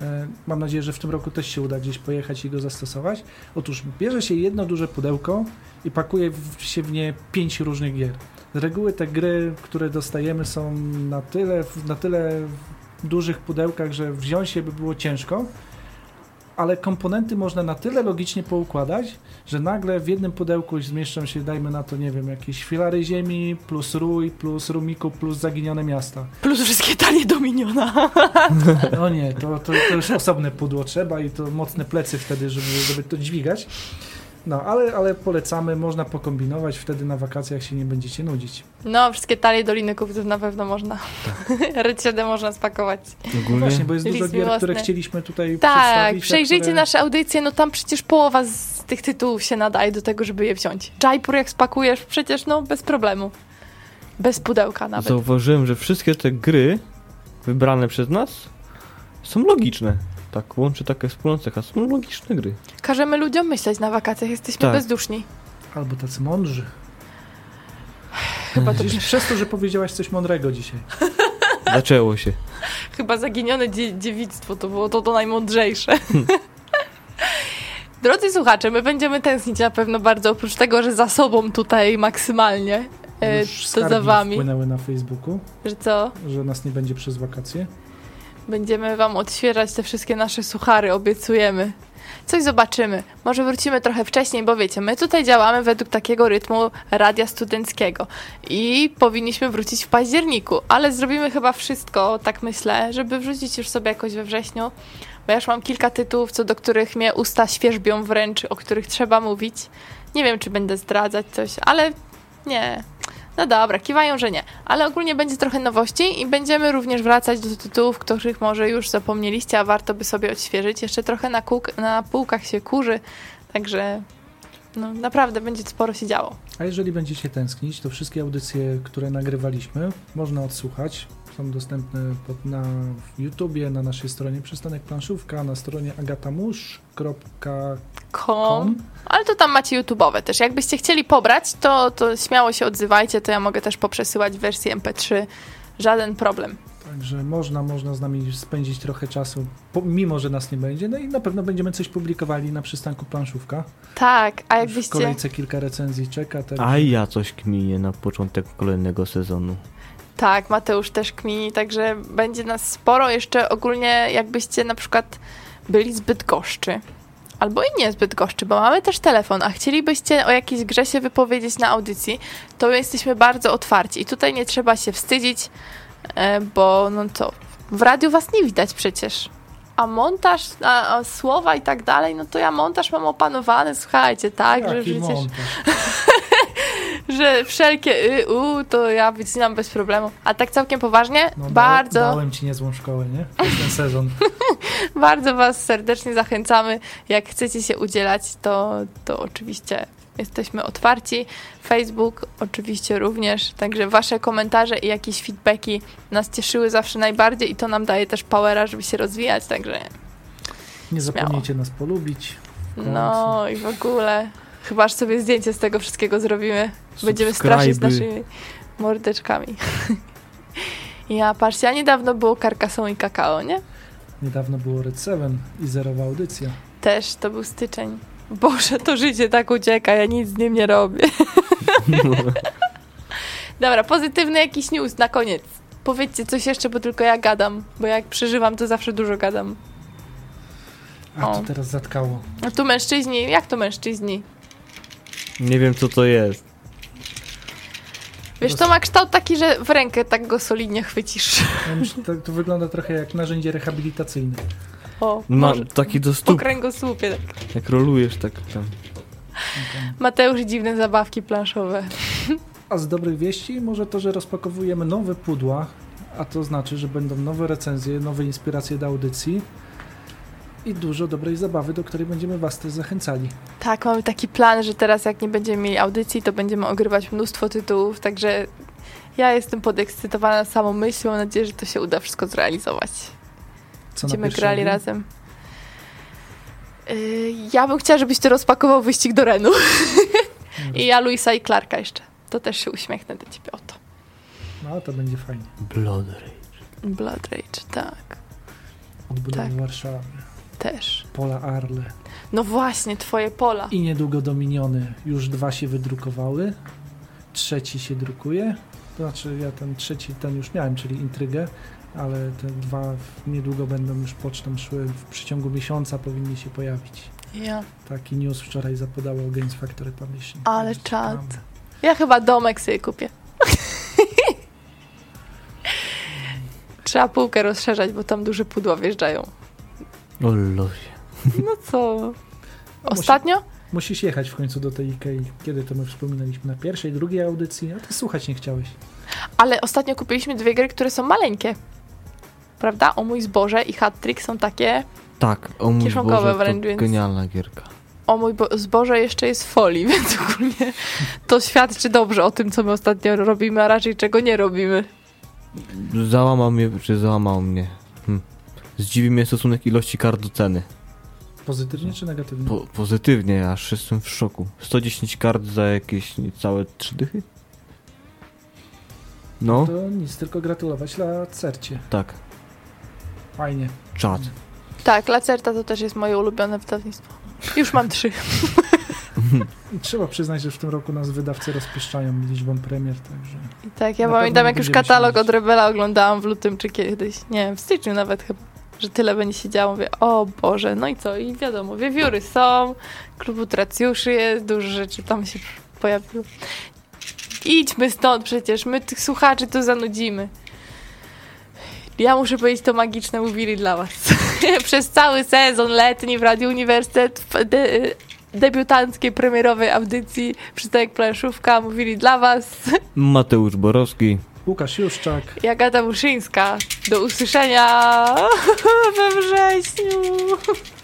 E, Mam nadzieję, że w tym roku też się uda gdzieś pojechać i go zastosować. Otóż bierze się jedno duże pudełko i pakuje się w nie pięć różnych gier. Z reguły te gry, które dostajemy są na tyle, na tyle dużych pudełkach, że wziąć je by było ciężko, ale komponenty można na tyle logicznie poukładać, że nagle w jednym pudełku zmieszczą się, dajmy na to, nie wiem, jakieś filary ziemi, plus rój, plus rumiku, plus zaginione miasta. Plus wszystkie talie Dominiona. No nie, to, to, to już osobne pudło trzeba i to mocne plecy wtedy, żeby, żeby to dźwigać. No, ale, ale polecamy, można pokombinować, wtedy na wakacjach się nie będziecie nudzić. No, wszystkie talie Doliny Kupców na pewno można. Tak. Rycerze można spakować. Ogólnie Właśnie, bo jest List dużo gier, które miłosny. chcieliśmy tutaj Tak, przedstawić. a przejrzyjcie które... nasze audycje, no tam przecież połowa z tych tytułów się nadaje do tego, żeby je wziąć. Jaipur jak spakujesz, przecież no bez problemu. Bez pudełka nawet. zauważyłem, że wszystkie te gry wybrane przez nas są logiczne. Tak, łączy takie wspólną cechę. Są logiczne gry. Każemy ludziom myśleć na wakacjach, jesteśmy Tak. bezduszni. Albo tacy mądrzy. Chyba to Gdzieś przez to, że powiedziałaś coś mądrego dzisiaj. Zaczęło się. Chyba zaginione dzie dziewictwo to było to, to najmądrzejsze. Drodzy słuchacze, my będziemy tęsknić na pewno bardzo, oprócz tego, że za sobą tutaj maksymalnie, e, Już to za wami. wpłynęły na Facebooku, Że co? że nas nie będzie przez wakacje. Będziemy wam odświeżać te wszystkie nasze suchary, obiecujemy. Coś zobaczymy. Może wrócimy trochę wcześniej, bo wiecie, my tutaj działamy według takiego rytmu radia studenckiego i powinniśmy wrócić w październiku, ale zrobimy chyba wszystko, tak myślę, żeby wrzucić już sobie jakoś we wrześniu, bo ja już mam kilka tytułów, co do których mnie usta świerzbią wręcz, o których trzeba mówić. Nie wiem, czy będę zdradzać coś, ale nie. No dobra, kiwają, że nie. Ale ogólnie będzie trochę nowości i będziemy również wracać do tytułów, których może już zapomnieliście, a warto by sobie odświeżyć. Jeszcze trochę na, kółk, na półkach się kurzy, także no, naprawdę będzie sporo się działo. A jeżeli będziecie tęsknić, to wszystkie audycje, które nagrywaliśmy, można odsłuchać. Są dostępne pod, na YouTubie, na naszej stronie Przystanek Planszówka, na stronie agatamusz.com. Ale to tam macie YouTube'owe też. Jakbyście chcieli pobrać, to, to śmiało się odzywajcie, to ja mogę też poprzesyłać w wersji MP3. Żaden problem. Także można, można z nami spędzić trochę czasu, mimo że nas nie będzie. No i na pewno będziemy coś publikowali na przystanku planszówka. Tak, a jakbyście... W kolejce kilka recenzji czeka. Także... A ja coś kminię na początek kolejnego sezonu. Tak, Mateusz też kmini, także będzie nas sporo. Jeszcze ogólnie jakbyście na przykład byli zbyt goszczy, albo i nie zbyt goszczy, bo mamy też telefon, a chcielibyście o jakiejś grze się wypowiedzieć na audycji, to my jesteśmy bardzo otwarci i tutaj nie trzeba się wstydzić, e, bo no to w radiu was nie widać przecież. A montaż, a, a słowa i tak dalej, no to ja montaż mam opanowany, słuchajcie, tak, Jaki że przecież... Że wszelkie y, u, to ja wycinam bez problemu. A tak całkiem poważnie, no, bardzo... Dałem ci niezłą szkołę, nie? ten sezon. bardzo was serdecznie zachęcamy. Jak chcecie się udzielać, to, to oczywiście jesteśmy otwarci. Facebook oczywiście również, także wasze komentarze i jakieś feedbacki nas cieszyły zawsze najbardziej i to nam daje też powera, żeby się rozwijać, także Nie zapomnijcie nas polubić. No i w ogóle. Chyba aż sobie zdjęcie z tego wszystkiego zrobimy. Będziemy straszyć z naszymi mordeczkami. ja, patrzcie, a niedawno było Karkasą i Kakao, nie? Niedawno było Red Seven i zerowa audycja. Też, to był styczeń. Boże, to życie tak ucieka, ja nic z nim nie robię. Dobra, pozytywny jakiś news na koniec. Powiedzcie coś jeszcze, bo tylko ja gadam, bo jak przeżywam, to zawsze dużo gadam. A to teraz zatkało. A tu mężczyźni, jak to mężczyźni? Nie wiem, co to jest. Wiesz, to ma kształt taki, że w rękę tak go solidnie chwycisz. to, to wygląda trochę jak narzędzie rehabilitacyjne. O, Ma taki do stóp. Po kręgosłupie. Tak. Jak rolujesz, tak tam. Mateusz, dziwne zabawki planszowe. A z dobrych wieści może to, że rozpakowujemy nowe pudła, a to znaczy, że będą nowe recenzje, nowe inspiracje do audycji i dużo dobrej zabawy, do której będziemy Was też zachęcali. Tak, mamy taki plan, że teraz jak nie będziemy mieli audycji, to będziemy ogrywać mnóstwo tytułów, także ja jestem podekscytowana samą myślą, mam nadzieję, że to się uda wszystko zrealizować. Co będziemy grali razem. Yy, ja bym chciała, żebyś ty rozpakował wyścig do Renu. I ja Luisa i Clarka jeszcze. To też się uśmiechnę do ciebie o to. No, to będzie fajnie. Blood Rage. Blood Rage, tak. Odbudowa tak. Warszawy. Też. Pola Arle. No właśnie, twoje pola. I niedługo Dominiony. Już dwa się wydrukowały. Trzeci się drukuje. To znaczy ja ten trzeci, ten już miałem, czyli Intrygę, ale te dwa niedługo będą już pocztą szły. W przeciągu miesiąca powinni się pojawić. Ja. Taki news wczoraj zapodało Games Factory Publishing. Ale czad. Ja chyba domek sobie kupię. Trzeba półkę rozszerzać, bo tam duże pudła wjeżdżają. O. No co? Ostatnio? Musi, musisz jechać w końcu do tej Ikei. Kiedy to my wspominaliśmy? Na pierwszej, drugiej audycji? A ty słuchać nie chciałeś. Ale ostatnio kupiliśmy dwie gry, które są maleńkie. Prawda? O mój zboże i hat trick są takie tak, o mój zboże wręcz, to genialna gierka. O mój zboże jeszcze jest w folii, więc ogólnie to świadczy dobrze o tym, co my ostatnio robimy, a raczej czego nie robimy. Załamał mnie, czy załamał mnie. Zdziwi mnie stosunek ilości kart do ceny. Pozytywnie czy negatywnie? Po, pozytywnie, aż jestem w szoku. 110 kart za jakieś niecałe 3 dychy? No. To nic, tylko gratulować Lacercie. Tak. Fajnie. Czad. Tak, Lacerta to też jest moje ulubione wydawnictwo. Już mam trzy. Trzeba przyznać, że w tym roku nas wydawcy rozpieszczają liczbą premier, także... I tak, ja pamiętam jak już katalog od Rebela oglądałam w lutym czy kiedyś, nie wiem, w styczniu nawet chyba, że tyle będzie się działo, mówię, o Boże, no i co, i wiadomo, wiewióry są, klub utracjuszy jest, dużo rzeczy tam się pojawiło. Idźmy stąd przecież, my tych słuchaczy tu zanudzimy. Ja muszę powiedzieć, to magiczne mówili dla was. Przez cały sezon letni w Radiu Uniwersytet w de debiutanckiej, premierowej audycji Przystanek Planszówka mówili dla was Mateusz Borowski Łukasz Juszczak i Agata Muszyńska. Do usłyszenia we wrześniu.